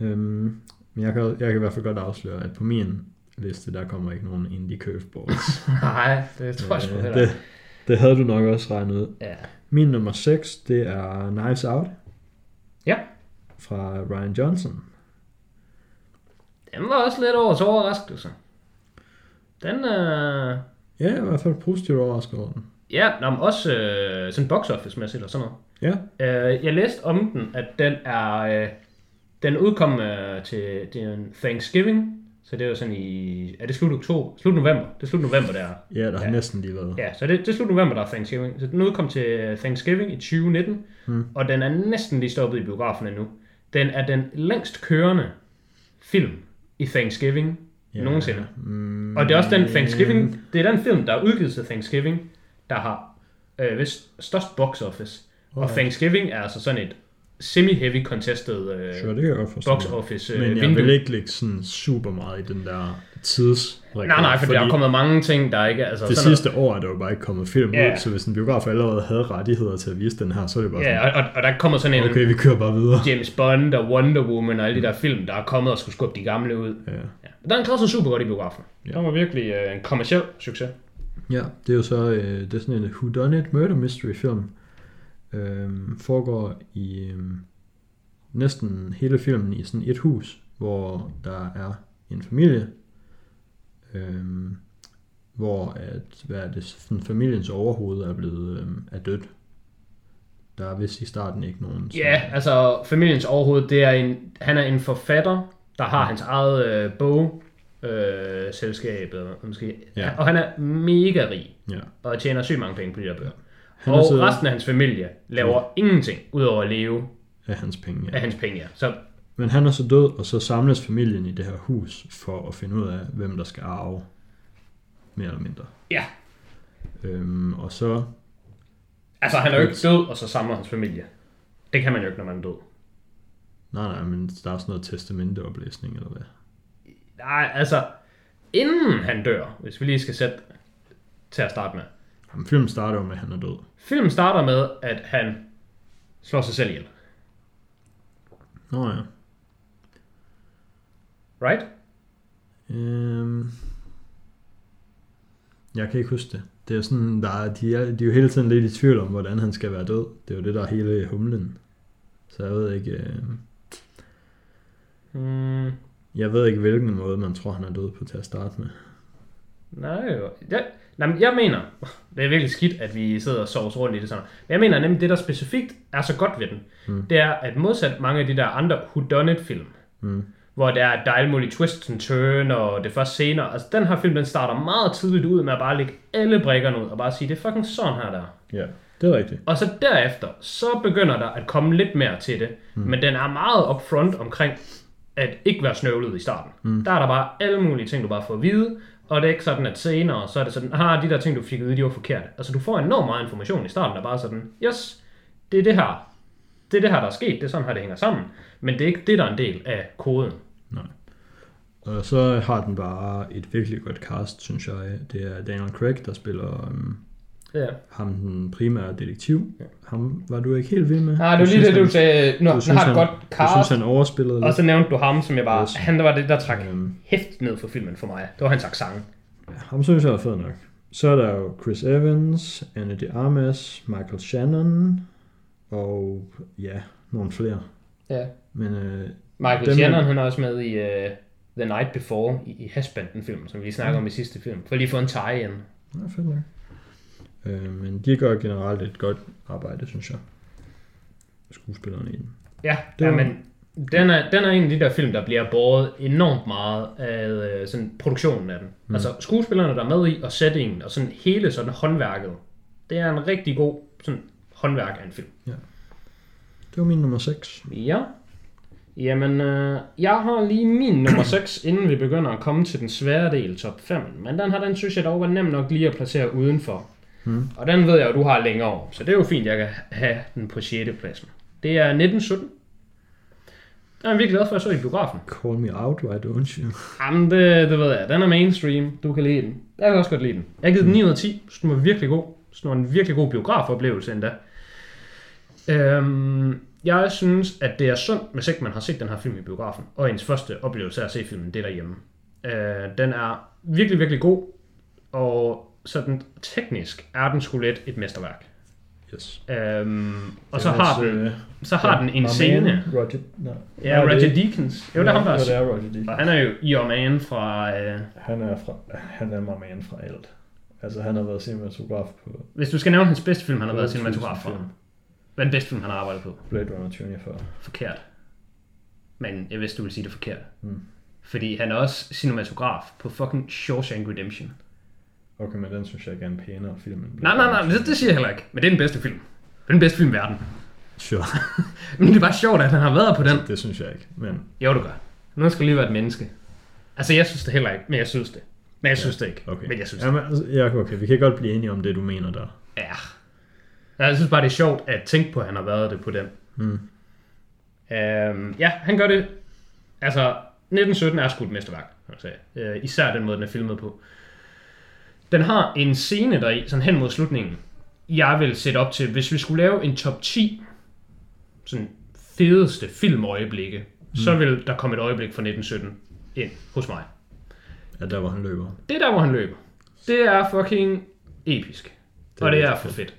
Øhm, men jeg kan, jeg kan i hvert fald godt afsløre, at på min liste, der kommer ikke nogen indie curveballs. Nej, det tror jeg Øh, det, det havde du nok også regnet ud. Ja. Min nummer 6, det er Knives Out. Ja. Fra Ryan Johnson. Den var også lidt til overraskelse. Den, øh... Ja, jeg er i hvert fald positivt overrasket over den. Ja, nå, men også øh, sådan box office mæssigt og sådan noget. Ja, Øh, jeg læste om den, at den er... Øh, den udkom øh, til, til Thanksgiving, så det er jo sådan i... Er det slut oktober? Slut november? Det er slut november, der er. ja der har Ja. næsten lige været. Ja, så det, det er slut november, der er Thanksgiving. Så den udkom til Thanksgiving i 2019, Hmm. og den er næsten lige stoppet i biografen nu. Den er den længst kørende film i Thanksgiving ja. nogensinde. Mm, Og det er også den Thanksgiving, det er den film, der er udgivet til Thanksgiving, der har øh, vist størst box office. Og Alright. Thanksgiving er altså sådan et semi-heavy contested øh, Sure, det kan jeg godt forstå. box office øh, Men jeg vindue. vil ikke lægge sådan super meget i den der tids. Nej, nej, for der er kommet mange ting, der ikke... Altså, det sådan noget- sidste år er der jo bare ikke kommet film Ja. ud, så hvis en biograf allerede havde rettigheder til at vise den her, så er det bare Ja, og, og, og der kommer sådan en sådan, okay, vi kører bare videre. James Bond og Wonder Woman og alle de der film, der er kommet og skulle skubbe de gamle ud. Ja. Ja. Den klarede sig super godt i biografen. Ja. Den var virkelig øh, en kommersiel succes. Ja, det er jo så øh, det er sådan en whodunit murder mystery film. Øhm, foregår i øhm, næsten hele filmen i sådan et hus, hvor der er en familie, øhm, hvor at, hvad er det, sådan familiens overhoved er blevet øhm, er dødt. Der er vist i starten ikke nogen. Ja, altså familiens overhoved, det er en, han er en forfatter, der har hans eget øh, bog, øh, selskab, eller hvad måske. Ja. Ja. Og han er mega rig, ja. og tjener sygt mange penge på de der bøger. Han og så resten af hans familie laver ingenting, udover at leve af hans penge. Ja. af hans penge. ja. Så Men han er så død, og så samles familien i det her hus for at finde ud af, hvem der skal arve. Mere eller mindre. ja, Øhm, og så... altså han er jo ikke død, og så samler hans familie. Det kan man jo ikke, når man er død. Nej, nej, men der er sådan noget testamenteoplæsning, eller hvad? Nej, altså, inden han dør, hvis vi lige skal sætte til at starte med. Jamen, filmen starter jo med, at han er død. Filmen starter med, at han slår sig selv ihjel. Nå ja. Right? Øhm, jeg kan ikke huske det. Det er sådan, der er, de, er, de er jo hele tiden lidt i tvivl om, hvordan han skal være død. Det er jo det, der er hele humlen. Så jeg ved ikke... Øh, Mm, jeg ved ikke, hvilken måde man tror, han er død på til at starte med. nej. Jeg, nej, men jeg mener, det er virkelig skidt, at vi sidder og sover rundt i det sådan. Men jeg mener nemlig, det der specifikt er så godt ved den, Mm. det er, at modsat mange af de der andre whodunit-film, Mm. hvor der er, der er alle mulige twists and turn, og det først senere. Altså, den her film, den starter meget tidligt ud med at bare lægge alle brikkerne ud, og bare sige, det er fucking sådan her, der. er." Ja, det er rigtigt. Og så derefter, så begynder der at komme lidt mere til det. Mm. Men den er meget upfront omkring at ikke være snøvlet i starten. Mm. Der er der bare alle mulige ting, du bare får at vide. Og det er ikke sådan, at senere, så er det sådan, ah, de der ting, du fik at vide, de var forkerte. Altså, du får enormt meget information i starten, der er bare sådan, yes, det er det her. Det er det her, der er sket. Det er sådan her, det hænger sammen. Men det er ikke det, der er en del af koden. Nej. Og så har den bare et virkelig godt cast, synes jeg. Det er Daniel Craig, der spiller um, Ja. Ham den primære detektiv. Ja. Ham var du ikke helt vild med. Nej, det var lige det, du han- sagde. Nå, du han synes, har et han- godt Du cast. synes, han overspillede Og så nævnte du ham, som jeg bare... Yes. Han var det, der trak Øhm, hæft ned for filmen for mig. Det var hans accent. ja, ham synes jeg er fed nok. Så er der jo Chris Evans, Anna de Armas, Michael Shannon, og ja, nogle flere. Ja. Men øh, Michael Dem- Shannon, han er også med i uh, The Night Before, i, i Hashbanden-filmen, som vi snakker om i sidste film. For lige få en tie-in. Ja, fedt nok. Øh, men de gør generelt et godt arbejde, synes jeg. Skuespillerne i den. Ja, Det ja var- men den er, den er en af de der film, der bliver båret enormt meget af øh, sådan produktionen af den. Mm. Altså skuespillerne, der er med i, og settingen, og sådan hele sådan håndværket. Det er en rigtig god sådan håndværk af en film. Det var min nummer 6. Ja. Jamen, øh, jeg har lige min nummer 6, inden vi begynder at komme til den svære del, top 5. Men den her, den synes jeg dog var nem nok lige at placere udenfor. Mm. Og den ved jeg jo, du har længere over, så det er jo fint, jeg kan have den på 6. pladsen. Det er 1917. Den er jeg virkelig glad for, at jeg så i biografen. Call me out, why don't you? Jamen, det, det ved jeg. Den er mainstream. Du kan lide den. Jeg kan også godt lide den. Jeg har givet den 9 ud af 10. Så den var virkelig god. Så den var en virkelig god biografoplevelse endda. Øhm, jeg synes, at det er sundt, hvis ikke man har set den her film i biografen. Og ens første oplevelse af at se filmen, det er derhjemme. Øh, den er virkelig, virkelig god. Og sådan teknisk er den lidt et mesterværk. Yes. Øhm, og Det så har, også, den, øh, så har den en scene. Roger, no. Ja, Roger Deakins. Jo, det er ham, der ja, det er. er Roger Deakins. Og han er jo Your Man fra... Øh, Han er, fra, han er my man fra alt. Altså, han har været cinematograf på hvis du skal nævne hans bedste film, han har været 8.000 cinematograf for. Hvad er den bedste film, han har arbejdet på? Blade Runner 2040. Forkert. Men jeg vidste, du ville sige det forkert. Mm. Fordi han er også cinematograf på fucking Shawshank Redemption. Okay, men den synes jeg ikke er en pænere film. end Nej, nej, nej, Runner det, det siger jeg heller ikke. Men det er den bedste film. Det er den bedste film i verden. 2040. Sure. Men det er bare sjovt, at han har været på den. det synes jeg ikke, men Jo, du gør. Nu skal lige være et menneske. Altså, jeg synes det heller ikke, men jeg synes det. Men jeg synes det ikke. okay. Men jeg synes det. Jamen, altså, ja, okay, vi kan godt blive enige om det, du mener der. Ja. Jeg synes bare, det er sjovt at tænke på, at han har været det på den. Mm. Øhm, ja, han gør det. Altså, 1917 er sgu et mesterværk, kan man sige. Øh, især den måde, den er filmet på. Den har en scene der i, sådan hen mod slutningen, jeg vil sætte op til, hvis vi skulle lave en top 10 sådan fedeste filmøjeblikke, mm. så vil der komme et øjeblik fra 1917 ind hos mig. Ja, der hvor han løber. Det er der, hvor han løber. Det er fucking episk. Det Det og det er for fedt. fedt.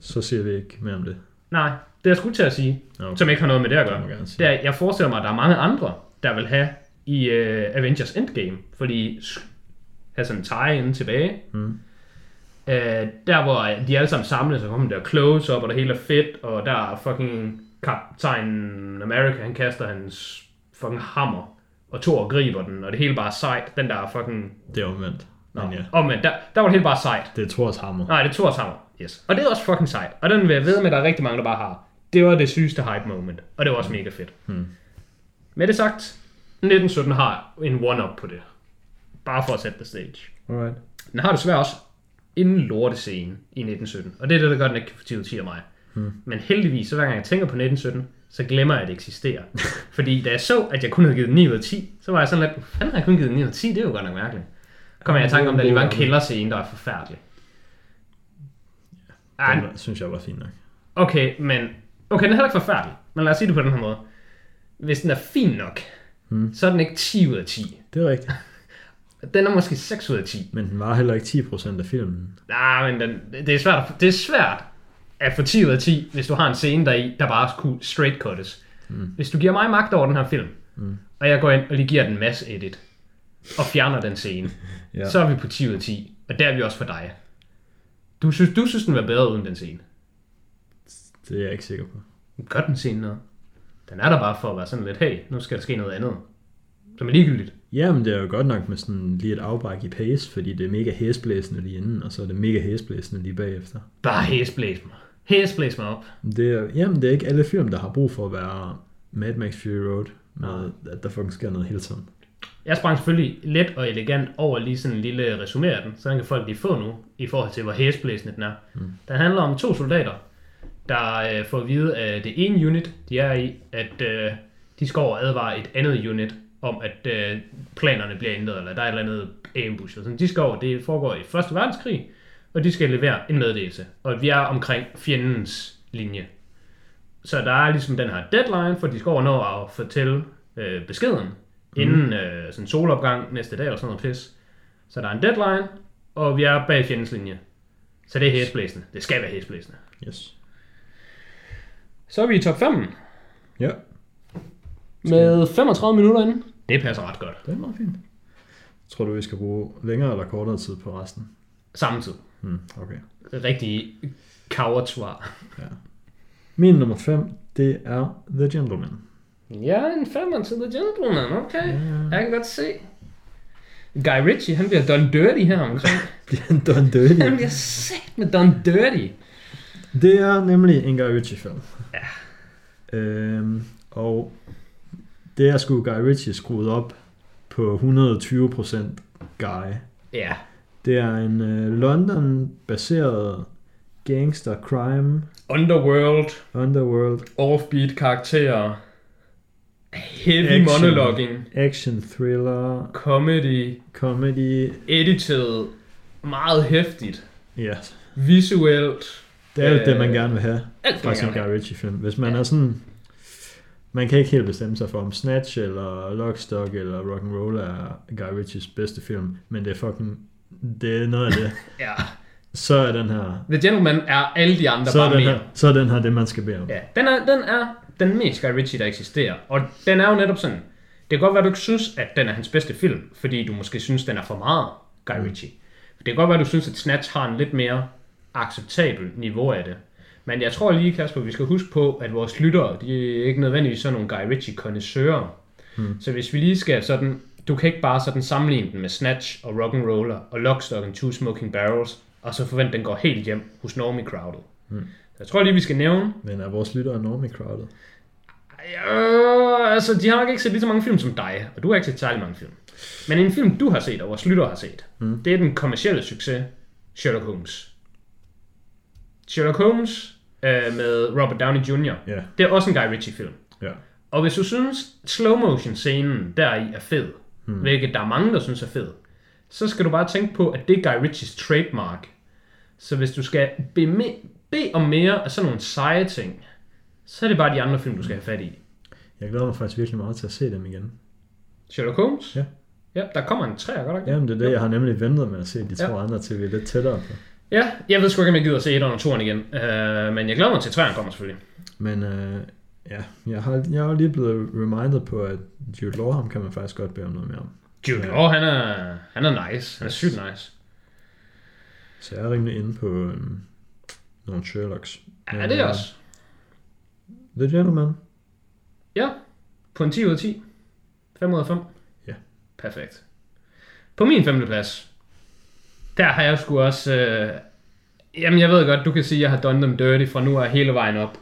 Så siger vi ikke mere om det. Nej, det er jeg skulle til at sige, Okay. som ikke har noget med det at Det gøre. sige. Det er, jeg forestiller mig, at der er mange andre, der vil have i uh, Avengers Endgame, fordi sådan en tie-in tilbage. Mm. Uh, der hvor de alle sammen samles, og kommer der close-up, og det hele er fedt, og der er fucking Captain America, han kaster hans fucking hammer, og Thor griber den, og det hele bare er sejt. Den der er fucking... Det er omvendt. Nå, Men ja, men der, der var det hele bare sejt. det er Thors hammer. Nej, det er Thors hammer. Yes. Og det er også fucking sejt. Og den vil jeg ved med, at der er rigtig mange, der bare har. Det var det sygeste hype moment. Og det var også mega fedt. Hmm. Med det sagt, 1917 har en one-up på det. Bare for at sætte the stage. Alright. Den har desværre også en lortescene i 1917. Og det er det, der gør, den ikke kan få 10 ud af 10 af mig. Hmm. Men heldigvis, så hver gang jeg tænker på 1917, så glemmer jeg, at det eksisterer. Fordi da jeg så, at jeg kun havde givet den 9 ud af 10, så var jeg sådan lidt, "Hvor fanden har jeg kun givet den 9 ud af 10? Det er jo godt nok mærkeligt. Kommer jeg i tanke om, at der lige var en kælderscene, der er forfærdelig. Ej, Den var- synes jeg var fin nok. Okay, men... Okay, den er heller ikke forfærdelig. Men lad os sige det på den her måde. Hvis den er fin nok, Hmm. så er den ikke 10 ud af 10. Det er rigtigt. Den er måske 6 ud af 10. Men den var heller ikke 10% af filmen. Nej, men den, det, er svært, det er svært at få 10 ud af 10, hvis du har en scene der i, der bare kunne straight cuttes. Mm. Hvis du giver mig magt over den her film, Mm. og jeg går ind og lige giver den masse edit, og fjerner den scene, ja. så er vi på 10 ud af 10. Og der er vi også for dig. Du synes, du synes den var bedre uden den scene. Det er jeg ikke sikker på. Gør den scene noget? Den er der bare for at være sådan lidt, hey, nu skal der ske noget andet. Som er ligegyldigt. Jamen, det er jo godt nok med sådan lige et afbræk i pace, fordi det er mega hæsblæsende lige inden, og så er det mega hæsblæsende lige bagefter. Bare hæsblæs mig. Hæsblæs mig op. Det er, jamen, det er ikke alle film, der har brug for at være Mad Max Fury Road, med at der fucking sker noget hele tiden. Jeg sprang selvfølgelig let og elegant over lige sådan en lille resumé af den, så den kan folk lige få nu, i forhold til hvor hæsblæsende den er. Mm. Den handler om to soldater, der øh, får at vide af det ene unit, de er i, at øh, de skal over advare et andet unit om, at øh, planerne bliver ændret, eller der er et eller andet ambush. Eller sådan. De skal over, det foregår i Første Verdenskrig, og de skal levere en meddelelse. Og vi er omkring fjendens linje. Så der er ligesom den her deadline, for de skal over nå at fortælle øh, beskeden, mm. inden øh, sådan solopgang næste dag og sådan noget pis. Så der er en deadline, og vi er bag fjendens linje. Så det er hæsblæsende. Det skal være hæsblæsende. Yes. Så er vi i top 5 Ja, med 35 minutter inden. Det passer ret godt. det er meget fint. Tror du, vi skal bruge længere eller kortere tid på resten? Samme tid. Hmm, okay. Rigtig coward svar. Min nummer 5, det er The Gentleman. Ja, en femmer til The Gentleman, okay. Ja. Jeg kan godt se. Guy Ritchie, han bliver done dirty her omkring. Bliver han done dirty? han bliver sat med done dirty. Det er nemlig en Guy Ritchie-film. Ja. Øhm, og det er sgu Guy Ritchie skruet op på 120% Guy. Ja. Det er en øh, London-baseret gangster crime Underworld, underworld offbeat karakterer, heavy Action. monologuing, action thriller comedy, comedy. edited, meget hæftigt, Ja, visuelt. det er Øh, det man gerne vil have Alt fra sin Guy vil. Ritchie film. Hvis man Ja. er sådan man kan ikke helt bestemme sig for om Snatch eller Lockstock eller Rock'n'Roll er Guy Ritchies bedste film, men det er fucking det er noget af det. Ja. Så er den her The Gentleman er alle de andre så bare den mere. her, så er den her det man skal bede om. Ja, den er, den er den mest Guy Ritchie, der eksisterer. Og den er jo netop sådan, det kan godt være, du ikke synes, at den er hans bedste film, fordi du måske synes, den er for meget Guy Ritchie. Det kan godt være, du synes, at Snatch har en lidt mere acceptabel niveau af det. Men jeg tror lige, Kasper, vi skal huske på, at vores lyttere, de er ikke nødvendigvis sådan nogle Guy ritchie kondensører. Hmm. Så hvis vi lige skal sådan, du kan ikke bare sådan sammenligne den med Snatch og Rock'n'Roller og Lockstock and Two Smoking Barrels, og så forvente, den går helt hjem hos Normie Crowded. Så jeg tror lige, vi skal nævne, Men er vores lyttere normie crowded? Ja, altså, de har nok ikke set lige så mange film som dig, og du har ikke set særlig mange film. Men en film, du har set, og vores lyttere har set, mm. det er den kommercielle succes, Sherlock Holmes. Sherlock Holmes øh, med Robert Downey Jr., Ja, det er også en Guy Ritchie-film. ja. Og hvis du synes, slow motion scenen deri er fed, mm. hvilket der er mange, der synes er fed, så skal du bare tænke på, at det er Guy Ritchies trademark. Så hvis du skal bede, bede om mere af sådan nogle seje ting, så er det bare de andre film, du skal have fat i. Jeg glæder mig faktisk virkelig meget til at se dem igen. Sherlock Holmes? Ja. Ja, der kommer en træer, godt ikke? Jamen det er det, jeg har nemlig ventet med at se de to Ja. andre til vi er lidt tættere på. Ja, jeg ved sgu ikke, om jeg gider se et under toren igen. Uh, men jeg glæder mig til, at træerne kommer selvfølgelig. Men øh, ja, jeg har, jeg er lige blevet reminded på, at Jude Law, ham kan man faktisk godt bede om noget mere om. Jude. Law, han er, han er nice. Han er sygt nice. Så jeg er rimelig inde på øhm, nogle Sherlocks. Ja, Men, det er øh, også. The Gentleman. Ja, på en 10 ud af 10. 5 ud af 5. Ja. Perfekt. På min femte plads, der har jeg sgu også... Øh, jamen, jeg ved godt, du kan sige, at jeg har done them dirty fra nu af hele vejen op.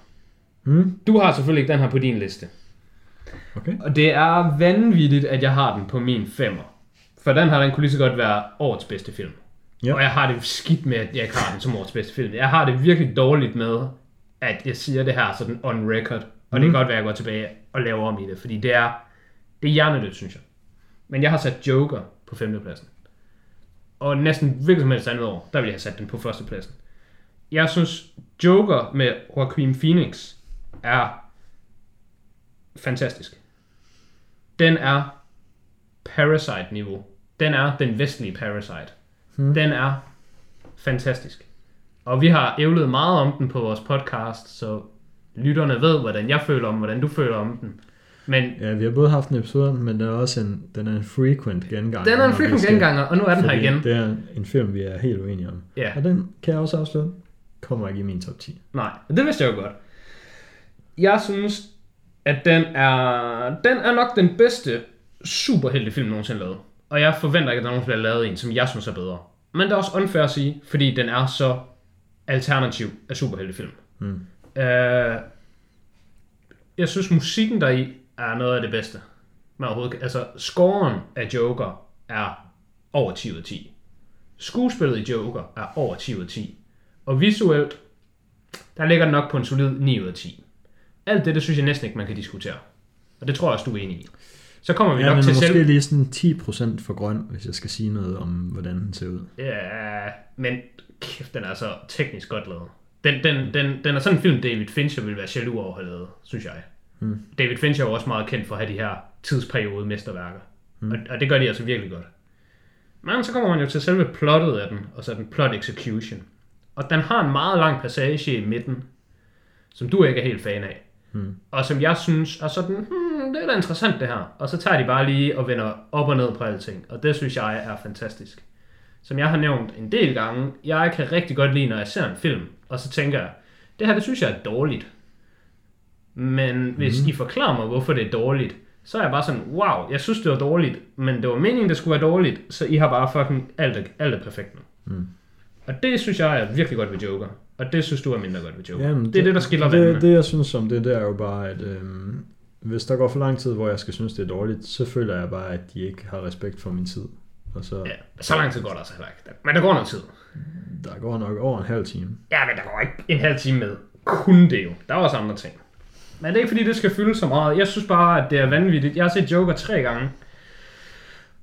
Mm, Du har selvfølgelig ikke den her på din liste. okay. Og det er vanvittigt, at jeg har den på min femmer. For den her, den kunne lige så godt være årets bedste film. Ja. Og jeg har det skidt med, at jeg ikke har den som årets bedste film. Jeg har det virkelig dårligt med, at jeg siger det her sådan on record. Og mm. det kan godt være, at jeg går tilbage og laver om i det. Fordi det er, det er hjernedødt, synes jeg. Men jeg har sat Joker på femtepladsen. Og næsten hvilket som helst andet år, der vil jeg have sat den på førstepladsen. Jeg synes, Joker med Joaquin Phoenix er fantastisk. Den er Parasite-niveau. Den er den vestlige Parasite. Hmm. Den er fantastisk. Og vi har ævlet meget om den på vores podcast, så lytterne ved, hvordan jeg føler om, hvordan du føler om den. Men Ja, vi har både haft en episode, men den er også en, den er en frequent gengang. den er en frequent genganger, og nu er den her igen. Det er en film, vi er helt uenige om. Ja. Og den kan jeg også afsløre, kommer ikke i min top 10. Nej, det vidste jeg jo godt. Jeg synes, at den er, den er nok den bedste superheltefilm nogensinde lavet. Og jeg forventer ikke, at der nogensinde bliver lavet en, som jeg synes er bedre. Men det er også unfair at sige, fordi den er så alternativ af superheltefilm. Mm. Uh, jeg synes, musikken deri er noget af det bedste. Men overhovedet, altså, scoren af Joker er over 10 ud af 10. Skuespillet i Joker er over 10 ud af 10. Og visuelt, der ligger den nok på en solid 9 ud af 10. Alt det, det synes jeg næsten ikke, man kan diskutere. Og det tror jeg også, du er enig i. Så kommer vi Ja, nok men til måske selv... lige sådan 10% for grøn, hvis jeg skal sige noget om, hvordan den ser ud. Ja, men kæft, den er så teknisk godt lavet. Den, den, den, den er sådan en film, David Fincher vil være jaloux over at have lavet, synes jeg. Mm. David Fincher er jo også meget kendt for at have de her tidsperiode mesterværker. Mm. Og, og det gør de altså virkelig godt. Men så kommer man jo til selve plottet af den, og så den plot execution. Og den har en meget lang passage i midten, som du ikke er helt fan af. Mm. Og som jeg synes er sådan, hmm, det er da interessant det her. Og så tager de bare lige og vender op og ned på alting. Og det synes jeg er fantastisk. Som jeg har nævnt en del gange, jeg kan rigtig godt lide, når jeg ser en film, og så tænker jeg, det her det synes jeg er dårligt. Men hvis I forklarer mig, hvorfor det er dårligt, så er jeg bare sådan, wow, jeg synes det var dårligt, men det var meningen, det skulle være dårligt, så I har bare fucking alt, er- alt er perfekt nu. Mm. Og det synes jeg er virkelig godt ved Joker. Og det synes du er mindre godt ved Joker. Jamen, det er det, der skiller det, vandene. det, jeg synes om det, det er jo bare, at øhm, hvis der går for lang tid, hvor jeg skal synes, det er dårligt, så føler jeg bare, at de ikke har respekt for min tid. Og så, Ja, så lang tid går der altså heller ikke. Men der går noget tid. der går nok over en halv time. Ja, men der går ikke en halv time med. Kun det jo. Der er også andre ting. Men det er ikke fordi, det skal fylde så meget. Jeg synes bare, at det er vanvittigt. Jeg har set Joker tre gange.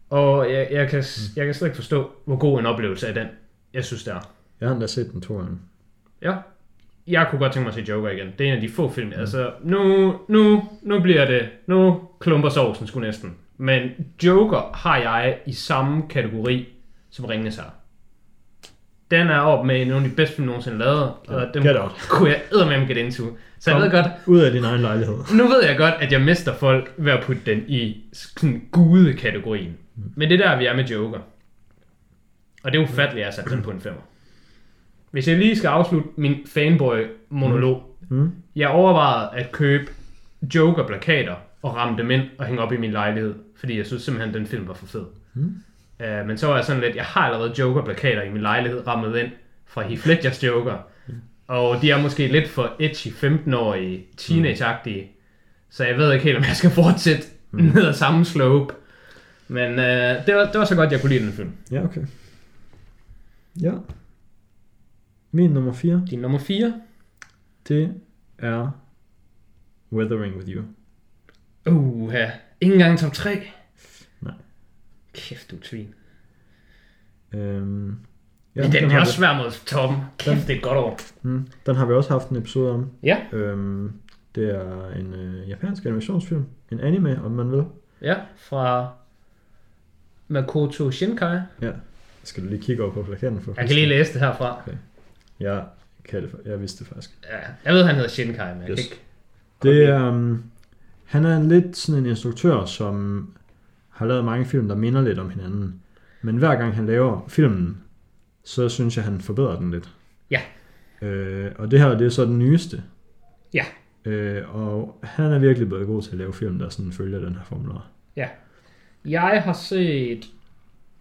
Og jeg, jeg, kan, jeg kan slet ikke forstå, hvor god en oplevelse er den. Jeg synes, det er. Jeg har endda set den to gange. Ja. Jeg kunne godt tænke mig at se Joker igen. Det er en af de få film. Mm. Altså, nu, nu, nu bliver det... Nu klumper sovsen sgu næsten. Men Joker har jeg i samme kategori som Ringenes Herre. Den er op med nogle af de bedste film nogensinde lavet. Og dem Get out. kunne jeg eddermame get into. Så jeg Kom ved godt, Ud af din egen lejlighed. nu ved jeg godt, at jeg mister folk ved at putte den i sådan gude-kategorien. Men det er der, vi er med Joker. Og det er ufatteligt, at jeg har sat den på en femmer. Hvis jeg lige skal afslutte min fanboy-monolog. Mm. Jeg overvejede at købe Joker-plakater og ramme dem ind og hænge op i min lejlighed. Fordi jeg synes simpelthen, den film var for fed. Mm. Uh, men så var jeg sådan lidt, jeg har allerede Joker-plakater i min lejlighed rammet ind fra Heath Ledgers Joker. Og de er måske lidt for edgy 15-årige, teenage-agtige. Så jeg ved ikke helt, om jeg skal fortsætte mm. ned ad samme slope. Men uh, det, var, det var så godt, jeg kunne lide den film. Ja, okay. Ja. Min nummer 4, Din nummer 4. det er Weathering With You. Uh, her. Ingen gang top 3. Kæft, du er tvin. Øhm, Ja, men den har er vi- også svær mod toppen. Kæft, det er et godt år. Mm, den har vi også haft en episode om. Ja. Øhm, det er en øh, japansk animationsfilm. En anime, om man vil. Ja, fra Makoto Shinkai. Ja. Skal du lige kigge over på plakaten for Jeg kan lige læse det herfra. Jeg, kan det, jeg vidste det faktisk. Ja, jeg ved, han hedder Shinkai, men jeg Yes. kan ikke... Det er, um, han er en lidt sådan en instruktør, som har lavet mange film, der minder lidt om hinanden. Men hver gang han laver filmen, så synes jeg, han forbedrer den lidt. Ja. Øh, og det her, det er så den nyeste. Ja. Øh, og han er virkelig blevet god til at lave film, der sådan følger den her formel. Jeg har set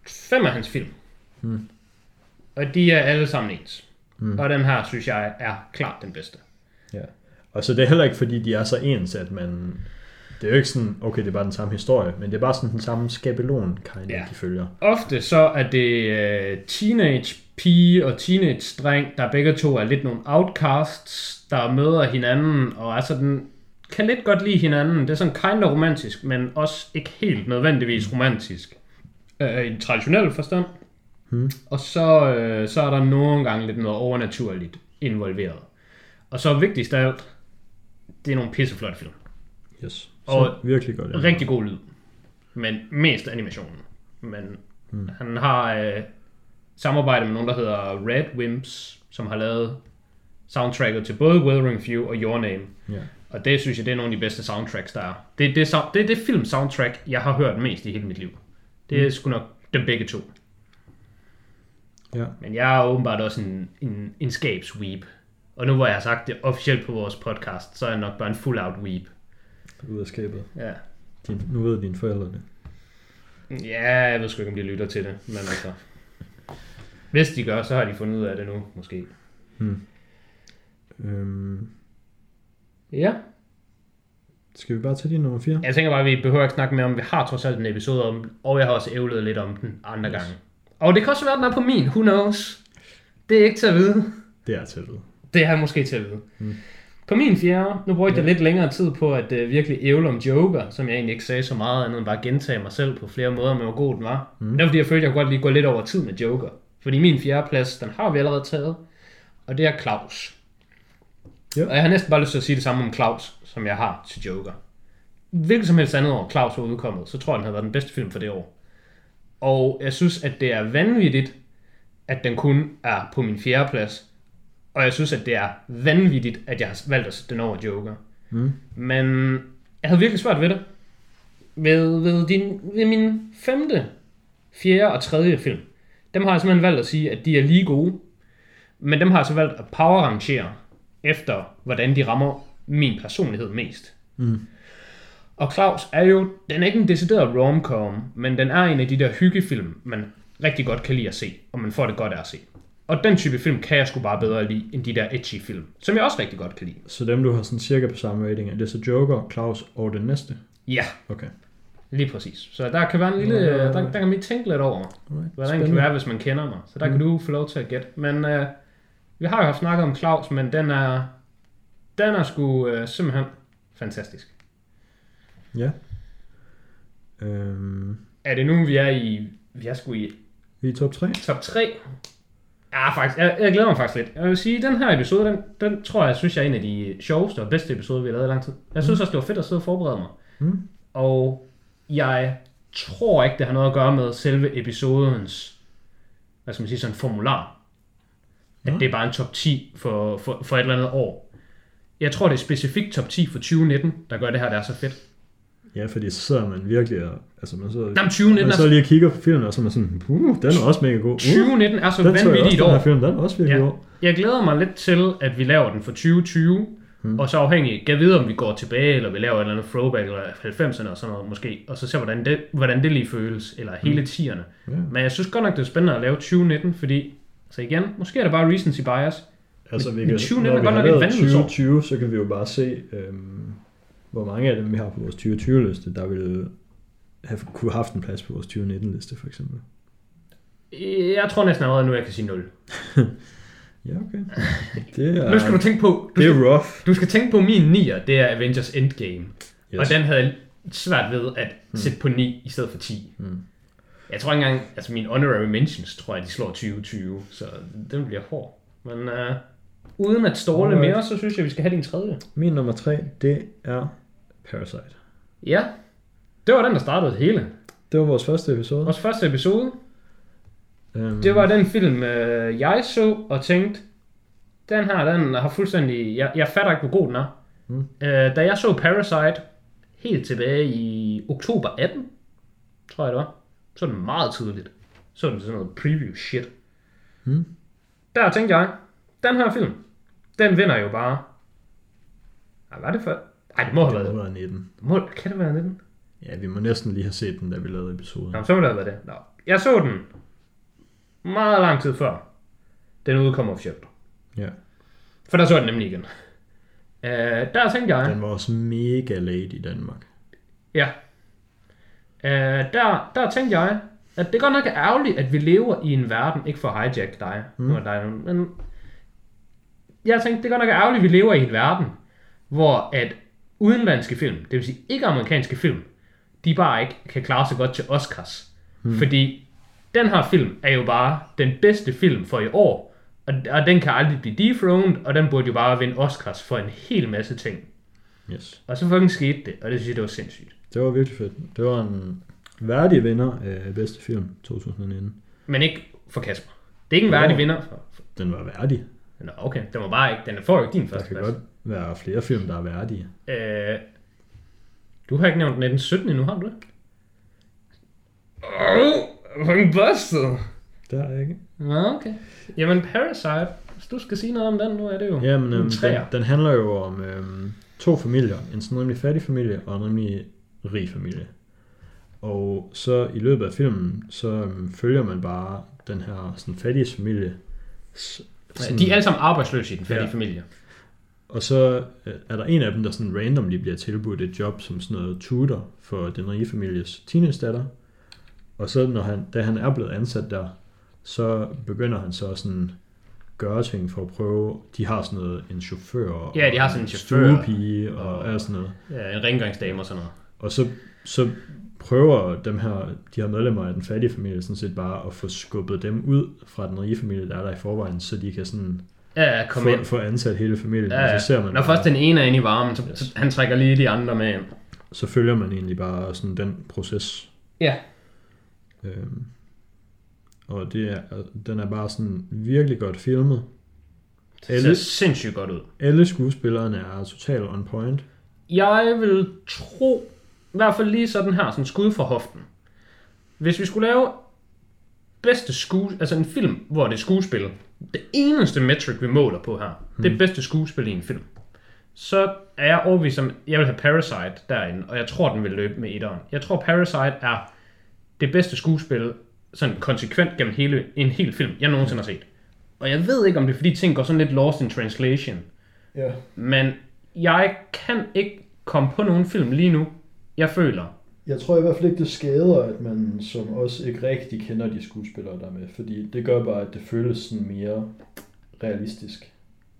fem af hans film. Hmm. Og de er alle sammen ens. Hmm. Og den her, synes jeg, er klart den bedste. Og så det er heller ikke, fordi de er så ens, at man... Det er jo ikke sådan, okay, det er bare den samme historie, men det er bare sådan den samme skabelon, kind Ja. de følger. Ofte så er det uh, teenage pige og teenage dreng, der begge to er lidt nogle outcasts, der møder hinanden og er sådan, kan lidt godt lide hinanden. Det er sådan kind of romantisk, men også ikke helt nødvendigvis romantisk. Uh, I den traditionelle forstand. Hmm. Og så, uh, så er der nogle gange lidt noget overnaturligt involveret. Og så vigtigst af alt, det er nogle pisseflotte film. Yes. Og virkelig godt. ja. Rigtig god lyd. Men mest animationen. Men mm. han har øh, samarbejde med nogen, der hedder Red Wimps, som har lavet soundtracket til både Wuthering Few og Your Name. Ja. Og det synes jeg, det er nogle af de bedste soundtracks, der er. Det er det, det, det film soundtrack, jeg har hørt mest i hele mit liv. Det er mm. sgu nok dem begge to. Ja. Men jeg er åbenbart også en, en, en skabsweep. Og nu hvor jeg har sagt det officielt på vores podcast, så er jeg nok bare en full out weep. Ud af skabet. Ja. Din, nu ved dine forældre det. Ja, jeg ved sgu ikke, om de lytter til det, men altså... Hvis de gør, så har de fundet ud af det nu, måske. Hmm. Øhm, Ja. skal vi bare tage din nummer 4? Jeg tænker bare, at vi behøver ikke snakke mere om, vi har trods alt en episode om den, og jeg har også ævlet lidt om den andre Yes. gange. Og det kan også være, at den er på min, who knows? Det er ikke til at vide. Det er til at vide. Det er måske til at vide. Mm. På min fjerde, nu brugte jeg lidt længere tid på at uh, virkelig ævle om Joker, som jeg egentlig ikke sagde så meget andet end bare gentage mig selv på flere måder, men hvor god den var. Mm. Det var fordi, jeg følte, at jeg kunne godt lige gå lidt over tid med Joker. Fordi min fjerde plads, den har vi allerede taget, og det er Claus. Ja. Og jeg har næsten bare lyst til at sige det samme om Claus, som jeg har til Joker. Hvilket som helst andet år Claus var udkommet, så tror jeg, den havde været den bedste film for det år. Og jeg synes, at det er vanvittigt, at den kun er på min fjerde plads. Og jeg synes, at det er vanvittigt, at jeg har valgt at sætte den over Joker. Mm. Men jeg havde virkelig svært ved det. Ved, ved, din, ved min femte, fjerde og tredje film. Dem har jeg simpelthen valgt at sige, at de er lige gode. Men dem har jeg så valgt at powerrangere efter, hvordan de rammer min personlighed mest. Mm. Og Claus er jo, den er ikke en decideret romcom, men den er en af de der hyggefilm, man rigtig godt kan lide at se, og man får det godt af at se. Og den type film kan jeg sgu bare bedre lide, end de der edgy film, som jeg også rigtig godt kan lide. Så dem, du har sådan cirka på samme rating, er det så Joker, Claus og den næste? Ja, Okay. lige præcis. Så der kan være en lille, Ja. der, der kan man tænke lidt over, Alright. hvordan det kan være, hvis man kender mig. Så der kan du få lov til at gætte. Men øh, vi har jo haft snakket om Claus, men den er, den er sgu øh, simpelthen fantastisk. Ja. Øhm, Er det nu, vi er i, vi er sgu i vi er i top 3. Top 3. Ja, faktisk. Jeg, jeg glæder mig faktisk lidt. Jeg vil sige, den her episode, den, den tror jeg, synes jeg er en af de sjoveste og bedste episoder, vi har lavet i lang tid. Jeg synes også, det var fedt at sidde og forberede mig. Mm. Og jeg tror ikke, det har noget at gøre med selve episodens, hvad skal man sige, sådan formular. At Nå. det er bare en top 10 for, for, for et eller andet år. Jeg tror, det er specifikt top 10 for 2019, der gør det her, der er så fedt. Ja, fordi så sidder man virkelig og... Altså, man sidder, Jamen, 2019 man er, sidder lige og kigger på filmen, og så er man sådan, uh, den er også mega god. Uh, 2019 er så den så vanvittigt også, et den år. her film, den er også virkelig Ja. god. Jeg glæder mig lidt til, at vi laver den for 2020, Hmm. mm. og så afhængig, jeg ved om vi går tilbage, eller vi laver et eller andet throwback, eller 90'erne og sådan noget måske, og så ser hvordan det, hvordan det lige føles, eller hele 10'erne. Ja. Men jeg synes godt nok, det er spændende at lave 2019, fordi, så igen, måske er det bare recency bias. Altså, vi Men kan, 2019 når er vi godt nok et lavet vanvittigt år. 2020, så kan vi jo bare se, øhm, hvor mange af dem, vi har på vores 2020-liste, der ville have, kunne have haft en plads på vores 2019-liste, for eksempel. Jeg tror næsten allerede nu, jeg kan sige 0. Ja, okay. Det er, Nu skal du tænke på, du det skal, er rough. du skal tænke på min 9'er, det er Avengers Endgame. Yes. Og den havde svært ved at sætte på 9 i stedet for 10. Mm. Jeg tror ikke engang, altså mine honorary mentions, tror jeg, de slår 2020, så den bliver hård. Men uh, uden at ståle mere, så synes jeg, vi skal have din tredje. Min nummer tre, det er Parasite. Ja, det var den, der startede det hele. Det var vores første episode. Vores første episode, Øhm, det var den film, øh, jeg så og tænkte, den her, den har fuldstændig, jeg, jeg fatter ikke, hvor god den er. Mm. Øh, da jeg så Parasite helt tilbage i oktober 18, tror jeg det var, så den meget tidligt. Så den sådan noget preview shit. Mm. Der tænkte jeg, den her film, den vinder jo bare. Ej, hvad er det for? Ej, det må have været Det må være 19. Må, kan det være 19? Ja, vi må næsten lige have set den, da vi lavede episoden. Nå, så må det have været det. Nå. Jeg så den meget lang tid før den udkom officielt. Ja. For der så jeg den nemlig igen. Uh, der tænkte jeg, Den var også mega late i Danmark. ja. Uh, der, der tænkte jeg, at det godt nok er ærgerligt, at vi lever i en verden, ikke for at hijack dig, mm. nu er dig, men jeg tænkte, det er godt nok ærgerligt, at vi lever i en verden, hvor at udenlandske film, det vil sige ikke amerikanske film, de bare ikke kan klare sig godt til Oscars. Mm. Fordi den her film er jo bare den bedste film for i år, og, og den kan aldrig blive dethroned, og den burde jo bare vinde Oscars for en hel masse ting. Yes. Og så fucking skete det, og det synes jeg, det var sindssygt. Det var virkelig fedt. Det var en værdig vinder af bedste film 2019. Men ikke for Kasper. Det er ikke en værdig Jo. vinder. Den var værdig. nå, okay, den var bare ikke, den får ikke din første plads. godt være flere film, der er værdige. Øh, du har ikke nævnt 1917 endnu, har du det? Åh, oh, busted. Det er jeg ikke. Nå, okay. Jamen, Parasite, hvis du skal sige noget om den, nu er det jo Jamen, en øhm, den, den handler jo om øhm, to familier. En sådan rimelig fattig familie og en rimelig rig familie. Og så i løbet af filmen, så øhm, følger man bare den her sådan fattige familie. Sådan- De er alle sammen arbejdsløse i den fattige Ja. familie. Og så øh, er der en af dem, der sådan randomly bliver tilbudt et job som sådan noget tutor for den rige families teenage-datter. Og så når han, da han er blevet ansat der, så begynder han så sådan gøre ting for at prøve. De har sådan noget, en chauffør, Ja, de har og sådan en chauffør. stuepige og, og alt sådan noget. Ja, en rengøringsdame og sådan noget. Og så, så prøver dem her, de her medlemmer af den fattige familie sådan set bare at få skubbet dem ud fra den rige familie, der er der i forvejen, så de kan sådan Ja, ja, kom få, ind. få ansat hele familien. Ja, ja. Så ser man Når først den ene er inde i varmen, så, så han trækker lige de andre med ind. så følger man egentlig bare sådan den proces. Ja. Øhm, og det er, den er bare sådan virkelig godt filmet. Det ser Alle- sindssygt godt ud. Alle skuespillerne er totalt on point. Jeg vil tro, i hvert fald lige sådan her, sådan skud fra hoften. Hvis vi skulle lave bedste sku, altså en film, hvor det er skuespil, det eneste metric, vi måler på her, det er bedste skuespil i en film. Så er jeg overbevist om, jeg vil have Parasite derinde, og jeg tror, den vil løbe med etteren. Jeg tror, Parasite er det bedste skuespil, sådan konsekvent gennem hele, en hel film, jeg nogensinde har set. Og jeg ved ikke, om det er, fordi ting går sådan lidt lost in translation. Ja. Men jeg kan ikke komme på nogen film lige nu, jeg føler. Jeg tror i hvert fald ikke, det skader, at man som os ikke rigtig kender de skuespillere, der er med. Fordi det gør bare, at det føles sådan mere realistisk.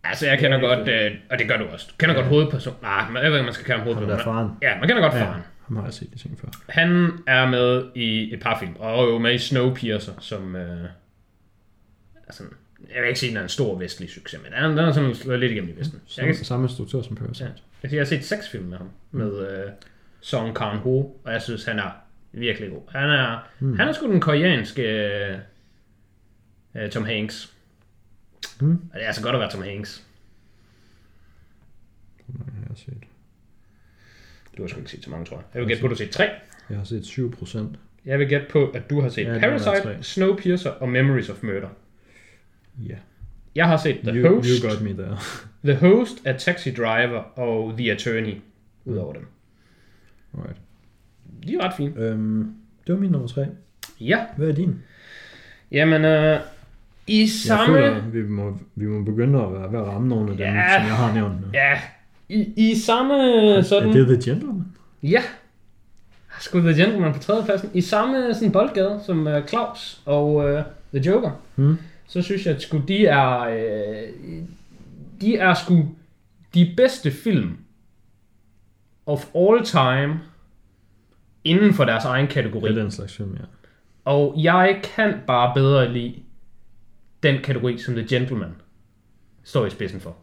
Altså, jeg kender Ja, godt, øh, og det gør du også. Du kender Ja. godt hovedpersonen. Nej, jeg ved ikke, om man skal kalde ham Ham der hovedpersonen. faren. Ja, man kender godt Ja, faren. ham har jeg set i ting før. Han er med i et par film, og er jo med i Snowpiercer, som... Øh, altså, jeg vil ikke sige, at den er en stor vestlig succes, men den er, den er sådan lidt igennem i Vesten. Jeg, Samme, kan, samme instruktør som Parasite. ja, jeg, jeg har set seks film med ham, med øh, Song Kang Ho, og jeg synes, han er virkelig god. Han er, Mm. han er sgu den koreanske øh, Tom Hanks. Mm. Og det er altså godt at være Tom Hanks. Mange har jeg set? Du har sgu ikke set så mange, tror jeg. Jeg vil gætte på, at du har set tre. Jeg har set 7 procent. Jeg vil gætte på, at du har set Ja, Parasite. Snowpiercer og Memories of Murder. Ja. Jeg har set The You, Host, you got me there. The Host af Taxi Driver og The Attorney, udover dem. Alright. De er ret fine. Øhm, det var min nummer 3. Ja, Hvad er din? jamen, øh, i Jeg samme... føler, vi må, vi må begynde at være ved at ramme nogle af dem, Ja. som jeg har nævnt nu. Ja, i, i samme sådan... Er det The Gentleman? Ja. Sgu The Gentleman på tredjepladsen. I samme sådan boldgade som uh, Claus og uh, The Joker. Hmm? Så synes jeg, at sgu, de er... Øh, de er sgu de bedste film of all time inden for deres egen kategori. Det er den slags film, ja. Og jeg kan bare bedre lide den kategori, som The Gentleman står i spidsen for.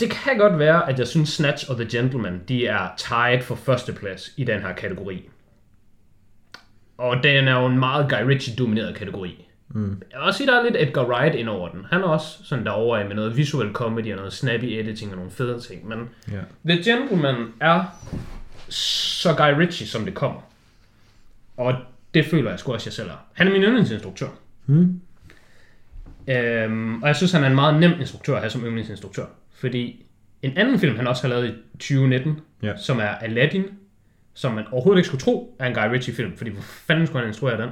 Det kan godt være, at jeg synes Snatch og The Gentleman, de er tied for førsteplads i den her kategori. Og den er jo en meget Guy Ritchie-domineret kategori. Mm. Jeg vil også sige, der er lidt Edgar Wright ind over den. Han er også sådan derovre af med noget visual comedy og noget snappy editing og nogle fede ting. Men ja. The Gentleman er så Guy Ritchie, som det kommer. Og det føler jeg sgu også, jeg selv er. Han er min yndlingsinstruktør. Hmm? Øhm, og jeg synes, han er en meget nem instruktør at have som yndlingsinstruktør. Fordi en anden film, han også har lavet i 2019, Ja. som er Aladdin, som man overhovedet ikke skulle tro er en Guy Ritchie-film, fordi hvor fanden skulle han instruere den?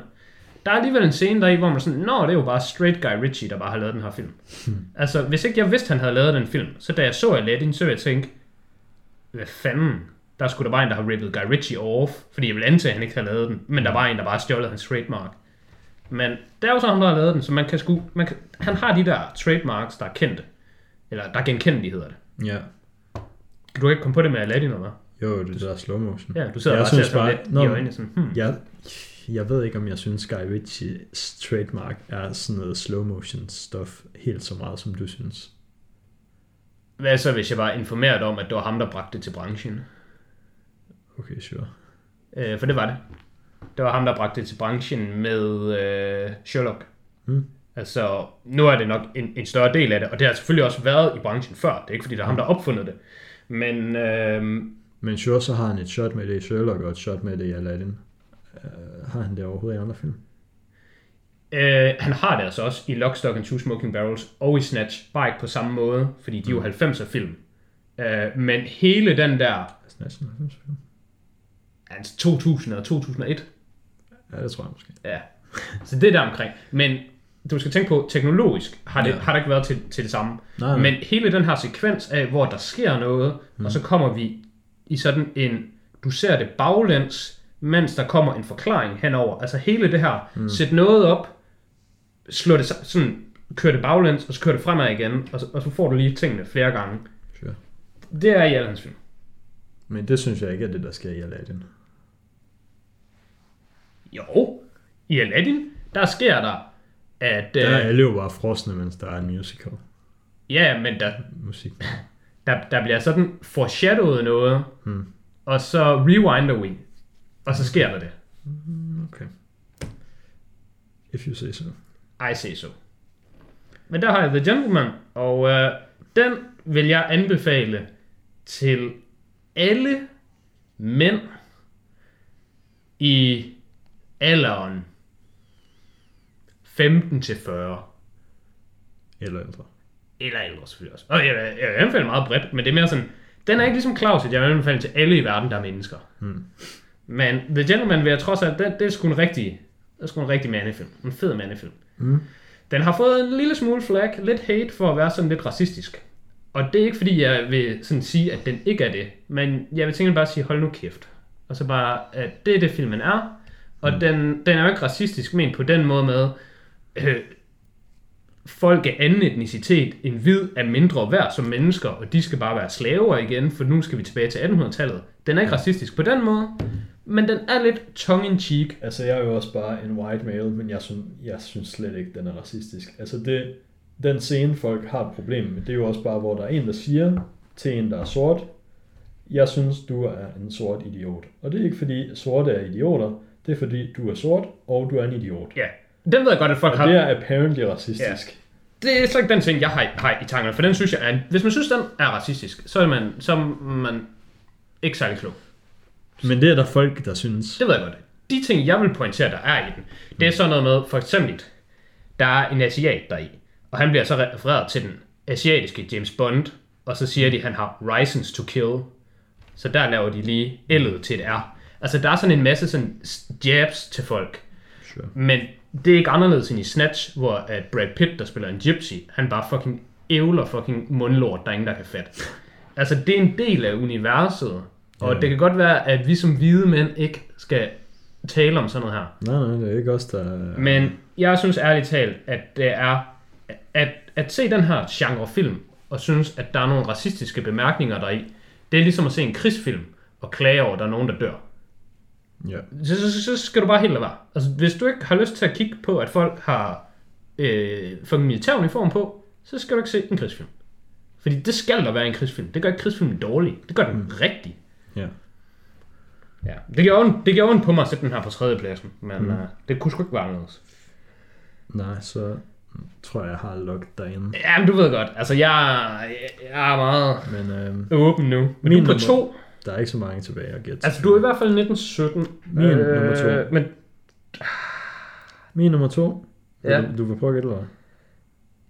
Der er alligevel en scene der i, hvor man sådan, nå, det er jo bare straight Guy Ritchie, der bare har lavet den her film. altså, hvis ikke jeg vidste, han havde lavet den film, så da jeg så Aladdin, så ville jeg tænke, hvad fanden? Der skulle der bare en, der har rippet Guy Ritchie off, fordi jeg vil antage, at han ikke har lavet den, men der var en, der bare stjålet hans trademark. Men det er jo så ham, der har lavet den, så man kan sgu, man kan, han har de der trademarks, der er kendte. Eller der er genkendelige, hedder det. Ja. Du kan ikke komme på det med Aladdin, eller hvad? Jo, det der slow motion. Ja, du sidder Jeg bare synes sådan bare- lidt Nå, i øjnene, sådan, hmm. Jeg, jeg ved ikke, om jeg synes, Guy Ritchies trademark er sådan noget slow motion stuff helt så meget, som du synes. Hvad så, hvis jeg var informeret om, at det var ham, der bragte det til branchen? Okay, sure. Øh, for det var det. Det var ham, der bragte det til branchen med øh, Sherlock. Mm. Altså, nu er det nok en, en større del af det, og det har selvfølgelig også været i branchen før. Det er ikke, fordi der er ham, der opfundet det. Men øh, Men sure, så har han et shot med det i Sherlock og et shot med det i Aladdin. Uh, har han det overhovedet i andre film? øh, han har det altså også i Lock, Stock and Two Smoking Barrels og i Snatch. Bare ikke på samme måde, fordi de er jo 90'er film. Øh, men hele den der Snatch en 90 film? altså 2000 og 2001, Ja, det tror jeg måske. Ja, så det er der omkring. Men du skal tænke på, teknologisk har det, Ja. ja. har det ikke været til, til det samme. Nej, nej. Men hele den her sekvens af, hvor der sker noget, mm. og så kommer vi i sådan en, du ser det baglæns, mens der kommer en forklaring henover. Altså hele det her, mm. sæt noget op, slå det sådan, køre det baglæns, og så køre det fremad igen, og så, og så får du lige tingene flere gange. Sure. Det er i alle hans film. Men det synes jeg ikke er det, der sker i Aladdin. Jo, i Aladdin, der sker der, at... Der er Øh, alle jo bare frosne, mens der er en musical. ja, men der, Musik. der, der bliver sådan foreshadowet noget, Hmm. og så rewinder we, og så sker der det. Okay. If you say so. I say so. Men der har jeg The Gentleman, og øh, den vil jeg anbefale til alle mænd i alderen 15 til 40. Eller ældre. Eller ældre selvfølgelig også. Og jeg, jeg, jeg anbefaler meget bredt, men det er mere sådan, den er ikke ligesom Claus, at jeg vil anbefale til alle i verden, der er mennesker. Hmm. Men The Gentleman vil jeg trods alt, det, det er sgu en rigtig, det er sgu en rigtig mandefilm. En fed mandefilm. Mm. Den har fået en lille smule flag, lidt hate for at være sådan lidt racistisk. Og det er ikke fordi, jeg vil sådan sige, at den ikke er det. Men jeg vil tænke bare sige, hold nu kæft. Og så bare, at det er det filmen er. Og mm. den, den er jo ikke racistisk ment på den måde med, øh, folk af anden etnicitet end hvid er mindre værd som mennesker, og de skal bare være slaver igen, for nu skal vi tilbage til 1800-tallet. Den er ikke racistisk på den måde, men den er lidt tongue-in-cheek. Altså, jeg er jo også bare en white male, men jeg synes, jeg synes slet ikke, den er racistisk. Altså, det, den scene, folk har et problem med, det er jo også bare, hvor der er en, der siger til en, der er sort, jeg synes, du er en sort idiot. Og det er ikke fordi sorte er idioter, det er fordi, du er sort, og du er en idiot. Ja, den ved jeg godt, at folk Og har... det er apparently racistisk. Det er så ikke den ting, jeg har, har i tankerne, for den synes jeg er... Hvis man synes, den er racistisk, så er man, så er man ikke særlig klog. Men det er der folk, der synes. Det ved jeg godt. De ting, jeg vil pointere, der er i den, det er sådan noget med, for eksempel, der er en asiat deri, og han bliver så refereret til den asiatiske James Bond, og så siger de, at han har license to kill. Så der laver de lige L'et til et R. Altså, der er sådan en masse sådan jabs til folk. Sure. Men det er ikke anderledes end i Snatch, hvor at Brad Pitt, der spiller en gypsy, han bare fucking ævler fucking mundlort, der er ingen, der kan fatte. Altså, det er en del af universet, og Ja. det kan godt være, at vi som hvide mænd ikke skal tale om sådan noget her. Nej, nej, det er ikke os, der... Men jeg synes ærligt talt, at det er at, at se den her genre film, og synes, at der er nogle racistiske bemærkninger deri, det er ligesom at se en krigsfilm, og klage over, at der er nogen, der dør. Ja. Så, så, så, skal du bare helt lade være. Altså, hvis du ikke har lyst til at kigge på, at folk har øh, fucking militæruniform på, så skal du ikke se en krigsfilm. Fordi det skal der være en krigsfilm. Det gør ikke krigsfilmen dårlig. Det gør den mm. rigtig. Ja. Ja. Det gjorde ondt, det gjorde ondt på mig at sætte den her på tredjepladsen, men mm. uh, det kunne sgu ikke være anderledes. Nej, så tror jeg, jeg har lukket derinde. Ja, men du ved godt. Altså, jeg, jeg, jeg er meget Men øhm, åben nu. Men Min du er på nummer- to. der er ikke så mange tilbage at gætte. Altså, du er i hvert fald 1917. Min nummer to. Men Min nummer to. Ja. Du, du vil prøve at gætte, eller?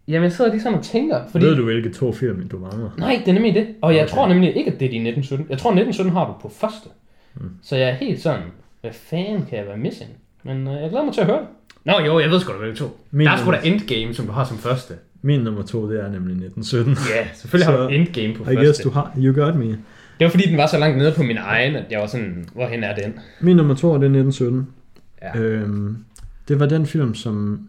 Jamen, jeg sidder lige sådan og tænker, fordi... Ved du, hvilke to film, du mangler? Nej, det er nemlig det. Og jeg Okay. tror nemlig ikke, at det er din 1917. Jeg tror, 1917 har du på første. Mm. Så jeg er helt sådan, hvad fanden kan jeg være missing? Men øh, jeg glæder mig til at høre det. Nå jo, jeg ved sgu da, hvilke to. Min der er sgu da Endgame, som du har som første. Min nummer to, det er nemlig 1917. Ja, selvfølgelig har Så- du Endgame på I første. guess du har, you got me. Det var fordi, den var så langt nede på min egen, at jeg var sådan, hvorhen er den? Min nummer to, det er 1917. Ja. Øhm, det var den film, som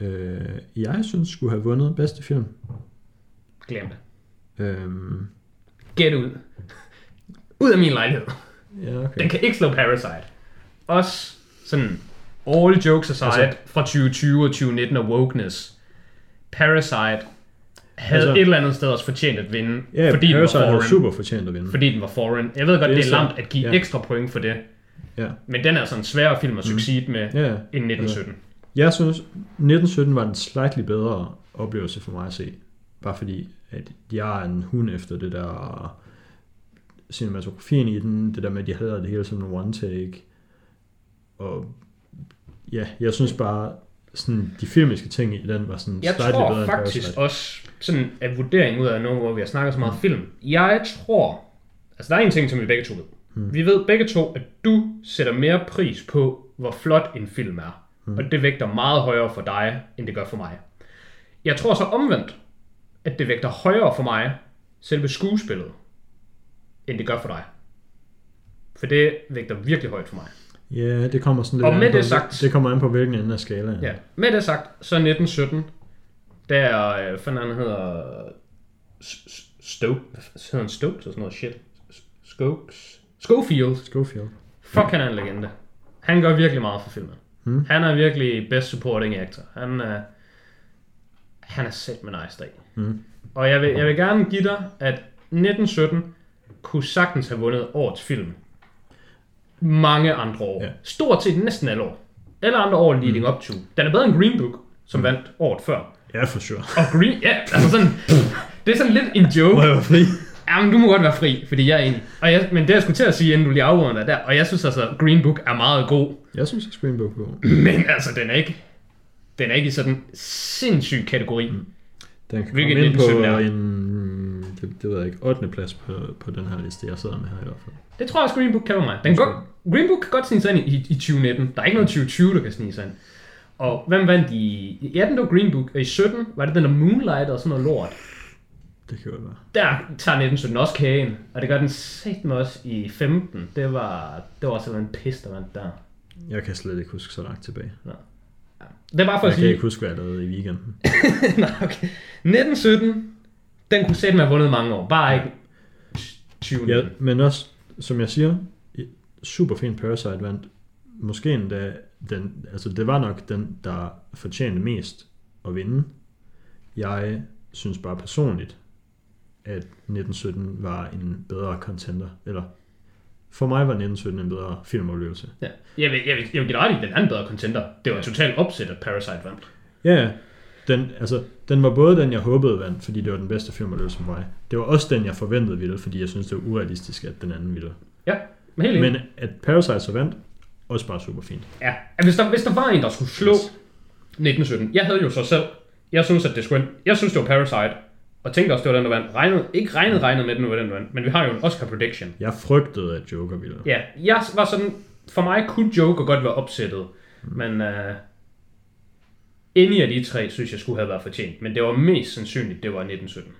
øh, jeg synes skulle have vundet bedste film. Glem det. Øhm, Get ud. Ud af min lejlighed. ja, okay. Den kan ikke slå Parasite. Også sådan, all jokes aside, Altså- altså, fra 2020 og 2019 og wokeness. Parasite havde Altså- altså, et eller andet sted også fortjent at vinde, Ja, fordi, den var Parasite foreign, super fortjent at vinde. fordi den var foreign. Jeg ved godt, Det det er er, så- lamt at give ja. ja. ekstra point for det, Ja. men den er sådan en sværere film at succeed med Ja, end 1917. jeg synes, 1917 var en slightly bedre oplevelse for mig at se. Bare fordi, at jeg er en hund efter det der cinematografien i den, det der med, at de havde det hele som en one take. Og ja, jeg synes bare, sådan, de filmiske ting i den var sådan Jeg slightly tror bedre faktisk også, sådan at vurdering ud af noget, hvor vi har snakket så meget film. Jeg tror, altså der er en ting, som vi begge to ved. Hmm. Vi ved begge to, at du sætter mere pris på, hvor flot en film er. Hmm. Og det vægter meget højere for dig, end det gør for mig. Jeg tror så omvendt, at det vægter højere for mig, selve skuespillet, end det gør for dig. For det vægter virkelig højt for mig. Ja, det kommer sådan lidt Og med på, det sagt- det kommer an på hvilken ende af skalaen. Ja. Med det sagt, så 1917, der, øh, fandt han hedder, S- S- Stoke, hvad f- hedder han Stokes og sådan noget shit? S- Skokes? Schofield. Schofield. Fuck, han er en legende. Han gør virkelig meget for filmen. Hmm. Han er virkelig best supporting actor. Han er, han er set med nice dag. Hmm. Og jeg vil, jeg vil gerne give dig, at 1917 kunne sagtens have vundet årets film. Mange andre år. Ja. Stort set næsten alle år. Alle andre år leading up to. Den er bedre end Green Book, som vandt året før. Ja, for sure. Og Green, ja, altså sådan, det er sådan lidt en joke. Må jeg være fri? Ja, men du må godt være fri, fordi jeg er enig. Og jeg, men det jeg skulle til at sige, inden du lige afrunder der, og jeg synes altså, Green Book er meget god, Jeg synes, Book er god. men altså, den er ikke, den er ikke i sådan en sindssyg kategori. Mm. Den kan Hvilket komme ind på 1917 er. en, det, det ved jeg ikke, 8. plads på, på den her liste, jeg sidder med her i hvert fald. Det tror jeg også, Green Book kan være mig. Den går, Green Book kan godt snige sig ind i, i 2019. Der er ikke noget 2020, der kan snige sig ind. Og hvem vandt i... Ja, den var Green Book. Og i 17 var det den der Moonlight og sådan noget lort. Det kan godt være. Der tager 1917 også kagen. Og det gør den med os i 15. Det var, det var også en pis, der vandt der. Jeg kan slet ikke huske så langt tilbage. Det er bare for Jeg at kan sige... ikke huske, hvad jeg lavede i weekenden. Nej, okay. 1917, den kunne sætte have vundet mange år. Bare ikke 20. Ja, men også, som jeg siger, super fin Parasite vandt. Måske endda, den, altså det var nok den, der fortjente mest at vinde. Jeg synes bare personligt, at 1917 var en bedre contender. Eller for mig var 1917 en bedre filmoplevelse. Ja. Jeg, vil, jeg, vil, jeg vil give ret i, den anden bedre contender. Det var totalt opsæt, at Parasite vandt. Ja. Den, altså, den var både den, jeg håbede vandt, fordi det var den bedste filmoplevelse for mig. Det var også den, jeg forventede ville, fordi jeg synes, det var urealistisk, at den anden ville. Ja, men helt. Men at Parasite så vandt, også bare super fint. Ja, hvis der, hvis der var en, der skulle slå Yes. 1917. Jeg havde jo så selv, jeg synes, at det skulle. Jeg synes, det var Parasite. Og tænkte også, det var den, der vandt. Regnet, ikke regnet, regnet med, at den var den, der vandt. Men vi har jo en Oscar prediction. Jeg frygtede, at Joker ville. Ja, jeg var sådan, for mig kunne Joker godt være opsættet. Men uh, ingen af de tre, synes jeg skulle have været fortjent. Men det var mest sandsynligt, det var 1917.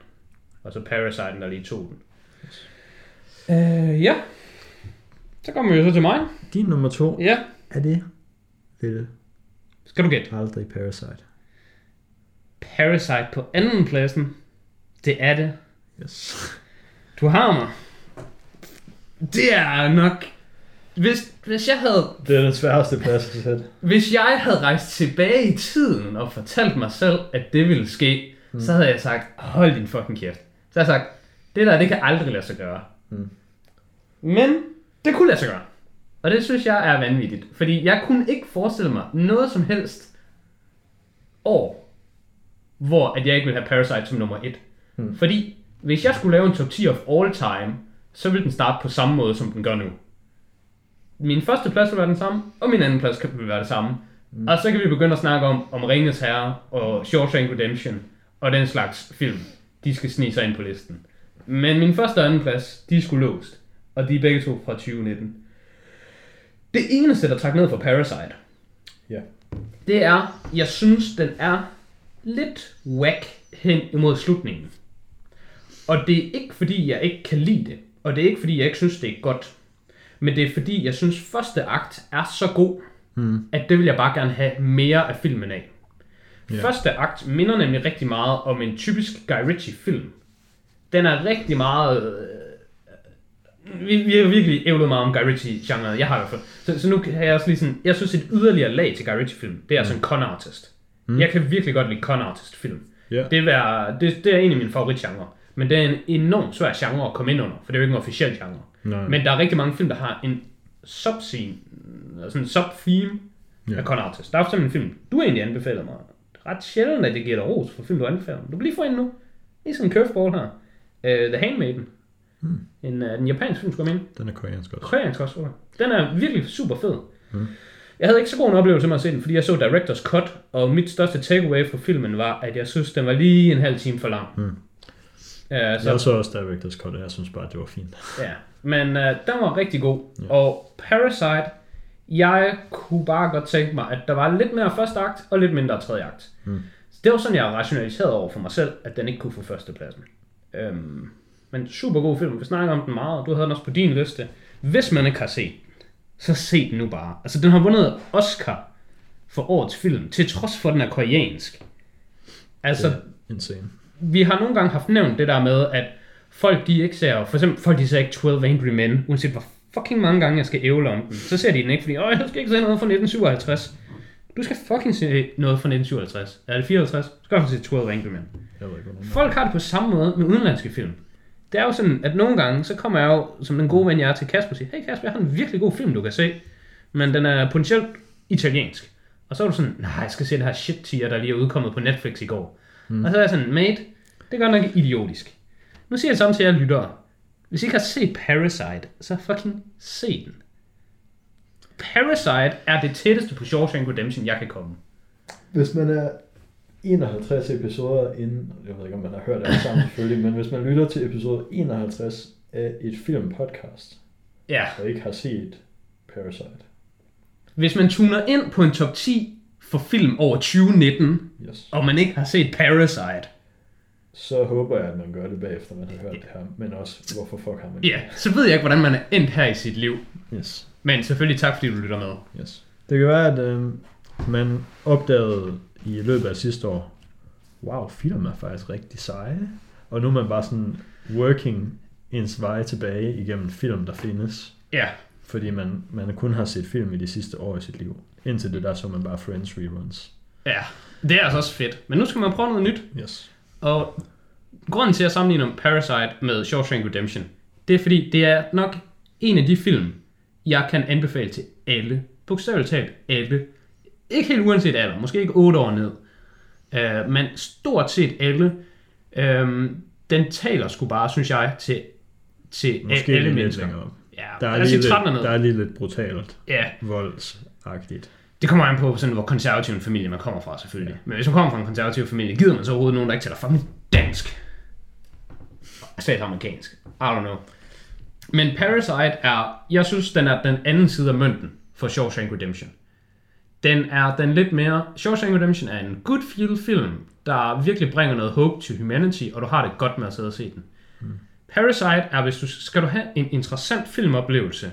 Og så Parasite, der lige tog den. Uh, ja. Så kommer vi jo så til mig. Din nummer to, Ja. er det vel Skal du gætte? aldrig Parasite. Parasite på anden pladsen. Det er det. Yes. Du har mig. Det er nok... Hvis, hvis jeg havde Det er den sværeste plads at sætte. Hvis jeg havde rejst tilbage i tiden og fortalt mig selv, at det ville ske, mm. så havde jeg sagt, hold din fucking kæft. Så havde jeg sagt, det der, det kan aldrig lade sig gøre. Mm. Men det kunne lade sig gøre. Og det synes jeg er vanvittigt. Fordi jeg kunne ikke forestille mig noget som helst år, hvor at jeg ikke ville have Parasite som nummer et. Mm. Fordi hvis jeg skulle lave en top 10 of all time, så ville den starte på samme måde, som den gør nu min første plads vil være den samme, og min anden plads kan vil være det samme. Mm. Og så kan vi begynde at snakke om, om Ringens Herre og Shawshank Redemption og den slags film. De skal snige sig ind på listen. Men min første og anden plads, de er sgu låst. Og de er begge to fra 2019. Det eneste, der trækker ned for Parasite, Ja. det er, jeg synes, den er lidt whack hen imod slutningen. Og det er ikke fordi, jeg ikke kan lide det. Og det er ikke fordi, jeg ikke synes, det er godt. Men det er fordi, jeg synes, første akt er så god, Mm. at det vil jeg bare gerne have mere af filmen af. Yeah. Første akt minder nemlig rigtig meget om en typisk Guy Ritchie-film. Den er rigtig meget... Øh, vi, vi har virkelig ævlet meget om Guy Ritchie-genren, jeg har i hvert fald. Så, så nu kan jeg også lige sådan... Jeg synes, et yderligere lag til Guy Ritchie-film, det er sådan en con artist. Mm. Jeg kan virkelig godt lide con artist-film. Ja. Det, er, det, det er en af mine favoritgenre. Men det er en enormt svær genre at komme ind under, for det er jo ikke en officiel genre. Nej. Men der er rigtig mange film, der har en subscene, altså en sub-theme Ja. af con artist. Der er for eksempel en film, du egentlig anbefaler mig. Ret sjældent, at det giver dig ros for film, du anbefaler mig. Du kan lige få en nu. Det er sådan en curveball her. Uh, The Handmaiden. Hmm. En, uh, en japansk film, skulle jeg mene. Den er koreansk også. Koreansk også, jeg. Den er virkelig super fed. Mm. Jeg havde ikke så god en oplevelse med at se den, fordi jeg så Directors Cut, og mit største takeaway fra filmen var, at jeg synes, den var lige en halv time for lang. Mm. Uh, så, Jeg så også Director's Cut, og jeg synes bare, det var fint. Ja, men øh, den var rigtig god. Ja. Ja. Og Parasite, jeg kunne bare godt tænke mig, at der var lidt mere første akt, og lidt mindre tredje akt. Mm. Så det var sådan, jeg rationaliserede over for mig selv, at den ikke kunne få førstepladsen. Øhm, men super god film. Vi snakker om den meget, og du havde den også på din liste. Hvis man ikke har set, så se den nu bare. Altså, den har vundet Oscar for årets film, til trods for, at den er koreansk. Altså, Det er insane. Vi har nogle gange haft nævnt det der med, at folk de ikke ser, for eksempel folk de ser ikke 12 Angry Men, uanset hvor fucking mange gange jeg skal ævle om den, så ser de den ikke, fordi, åh, jeg skal ikke se noget fra 1957. Du skal fucking se noget fra 1957. Er det 54? Så skal du se 12 Angry Men. Folk har det på samme måde med udenlandske film. Det er jo sådan, at nogle gange, så kommer jeg jo, som den gode ven jeg er til Kasper, og siger, hey Kasper, jeg har en virkelig god film, du kan se, men den er potentielt italiensk. Og så er du sådan, nej, jeg skal se det her shit tier, der lige er udkommet på Netflix i går. Mm. Og så er jeg sådan, mate, det er godt nok idiotisk. Nu siger jeg samme til jer lyttere. Hvis I ikke har set Parasite, så fucking se den. Parasite er det tætteste på Shawshank Redemption, jeg kan komme. Hvis man er 51 episoder inden, jeg ved ikke om man har hørt det sammen selvfølgelig, men hvis man lytter til episode 51 af et filmpodcast, Ja, og ikke har set Parasite, hvis man tuner ind på en top 10 for film over 2019, yes. og man ikke har set Parasite, så håber jeg, at man gør det bagefter, man har hørt det her, men også, hvorfor fuck har man ja, så ved jeg ikke, hvordan man er endt her i sit liv. Yes. Men selvfølgelig tak, fordi du lytter med. yes. Det kan være, at øh, man opdagede i løbet af sidste år, wow, film er faktisk rigtig seje, og nu er man bare sådan working ens vej tilbage igennem film, der findes. Ja, Fordi man, man kun har set film i de sidste år i sit liv. Indtil det der, så man bare Friends reruns. ja, det er altså også fedt. Men nu skal man prøve noget nyt. Yes. Og grunden til at sammenligne Parasite med Shawshank Redemption, det er fordi, det er nok en af de film, jeg kan anbefale til alle. Bogstaveligt talt alle. Ikke helt uanset alder, måske ikke 8 år ned. Uh, men stort set alle. Um, den taler sgu bare, synes jeg, til, til Måske alle mennesker. op. Ja, Der er, lige sige 13 lidt, der er lige lidt brutalt Ja, voldsagtigt. det kommer an på, sådan, hvor konservativ en familie man kommer fra, selvfølgelig. Ja. Men hvis man kommer fra en konservativ familie, gider man så overhovedet nogen, der ikke taler fucking dansk? Slet amerikansk. I don't know. Men Parasite er, jeg synes, den er den anden side af mønten for Shawshank Redemption. Den er den lidt mere, Shawshank Redemption er en good feel film, der virkelig bringer noget hope to humanity, og du har det godt med at sidde og se den. Mm. Parasite er, hvis du skal du have en interessant filmoplevelse,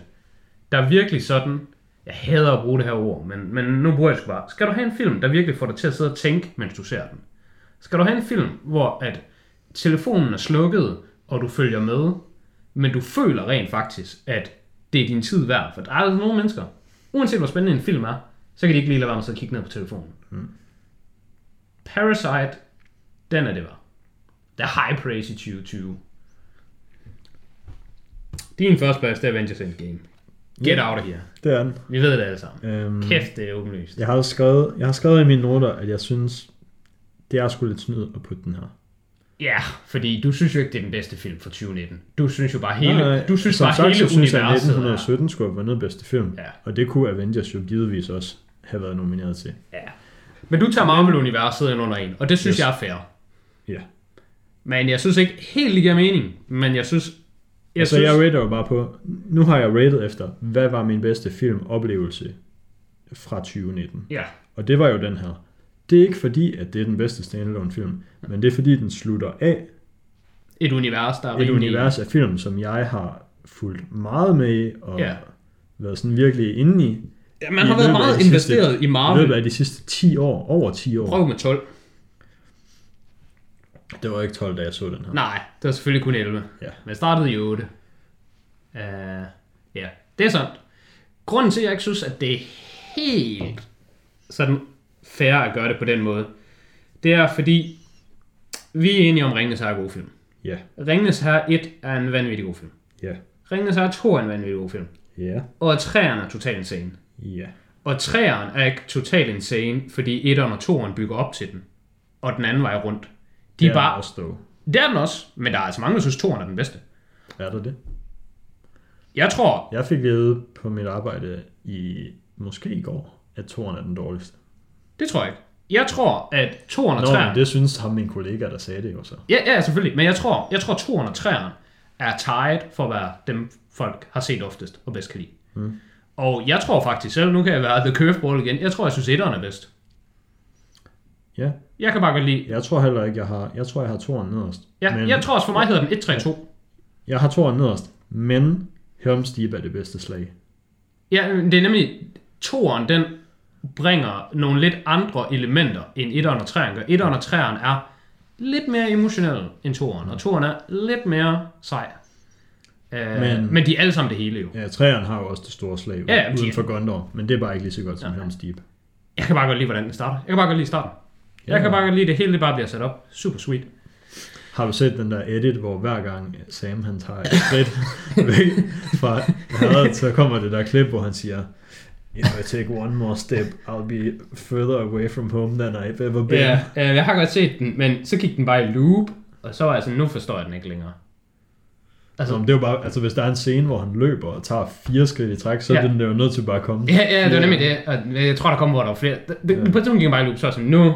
der er virkelig sådan, jeg hader at bruge det her ord, men, men nu bruger jeg det bare. Skal du have en film, der virkelig får dig til at sidde og tænke, mens du ser den? Skal du have en film, hvor at telefonen er slukket, og du følger med, men du føler rent faktisk, at det er din tid værd? For der er altså nogle mennesker, uanset hvor spændende en film er, så kan de ikke lige lade være med at kigge ned på telefonen. Mm. Parasite, den er det var. Der er high praise i 2020. Din første plads, det er Avengers Endgame. Get out of here. Det er den. Vi ved det alle sammen. Øhm, Kæft, det er åbenlyst. jeg, har skrevet, jeg har skrevet i mine noter, at jeg synes, det er sgu lidt snyd at putte den her. Ja, fordi du synes jo ikke, det er den bedste film fra 2019. Du synes jo bare hele, Nej, du synes som bare sagt, hele så synes jeg, at universet. 1917 skulle have vundet bedste film. Ja. Og det kunne Avengers jo givetvis også have været nomineret til. ja. Men du tager Marvel-universet ind under en, og det synes yes. jeg er fair. Ja. Men jeg synes ikke helt, det giver mening. Men jeg synes... Jeg Jeg så synes jeg rater jo bare på, nu har jeg rated efter, hvad var min bedste filmoplevelse fra 2019. Ja, Og det var jo den her. Det er ikke fordi, at det er den bedste standalone film, men det er fordi, den slutter af et univers, der er et rimelig... univers af film, som jeg har fulgt meget med i, og Ja. været sådan virkelig inde i. Ja, man har været meget sidste- investeret i I løbet Marvel. af de sidste 10 år, over 10 år. Prøv med 12. Det var ikke 12, da jeg så den her. Nej, det var selvfølgelig kun 11. Ja. Men jeg startede i 8. Uh, ja, det er sandt. Grunden til, at jeg ikke synes, at det er helt sådan fair at gøre det på den måde, det er fordi, vi er enige om, at Ringenes Herre er en god film. Ja, Ringenes Herre 1 er en vanvittig god film. ja, Ringenes Herre 2 er en vanvittig god film. ja, Og 3'eren er totalt insane. ja. Og 3'eren er ikke totalt insane, fordi 1'eren og 2'eren bygger op til den. Og den anden vej rundt. De Det er bare... også dog. Det er den også, men der er altså mange, der synes, 2'eren er den bedste. Er der det? Jeg tror, Jeg fik vide på mit arbejde i, måske i går, at toren er den dårligste. det tror jeg ikke. Jeg tror, at 2'eren og Nå, 3'eren... men det synes ham min kollega, der sagde det jo så. Ja, ja, selvfølgelig. Men jeg tror, jeg tror 2'eren og 3'eren er tied for at være dem, folk har set oftest og bedst kan lide. Mm. Og jeg tror faktisk, selv nu kan jeg være the curveball igen, jeg tror, jeg synes, 1'eren er bedst. Ja, Jeg kan bare godt lide... jeg tror heller ikke, jeg har, jeg tror, jeg har toren nederst. Ja, men jeg tror også, for mig hedder den 1-3-2. jeg har toren nederst, men Helm's Deep er det bedste slag. Ja, det er nemlig, toeren, den bringer nogle lidt andre elementer, end etteren og treeren gør. Etteren og treeren er lidt mere emotionel end toeren, og toeren er lidt mere sej. Uh, men, Men- de er alle sammen det hele jo. Ja, træerne har jo også det store slag Ja, ja, uden de- for Gondor, men det er bare ikke lige så godt som Nej. Helm's Deep. Jeg kan bare godt lide, hvordan den starter. Jeg kan bare godt lide starten. Jeg kan bare godt lide, det hele det bare bliver sat op. Super sweet. Har du set den der edit, hvor hver gang Sam han tager et skridt væk fra hadet, så kommer det der klip, hvor han siger, If I take one more step, I'll be further away from home than I've ever been. Ja, øh, jeg har godt set den, men så gik den bare i loop, og så var jeg sådan, nu forstår jeg den ikke længere. Altså, det er jo bare, altså hvis der er en scene, hvor han løber og tager fire skridt i træk, så Ja. er den jo nødt til bare at komme. Ja, ja, det var nemlig det. Og jeg tror, der kommer, hvor der var flere. Det, Ja. På et tidspunkt gik jeg bare i loop, så sådan, nu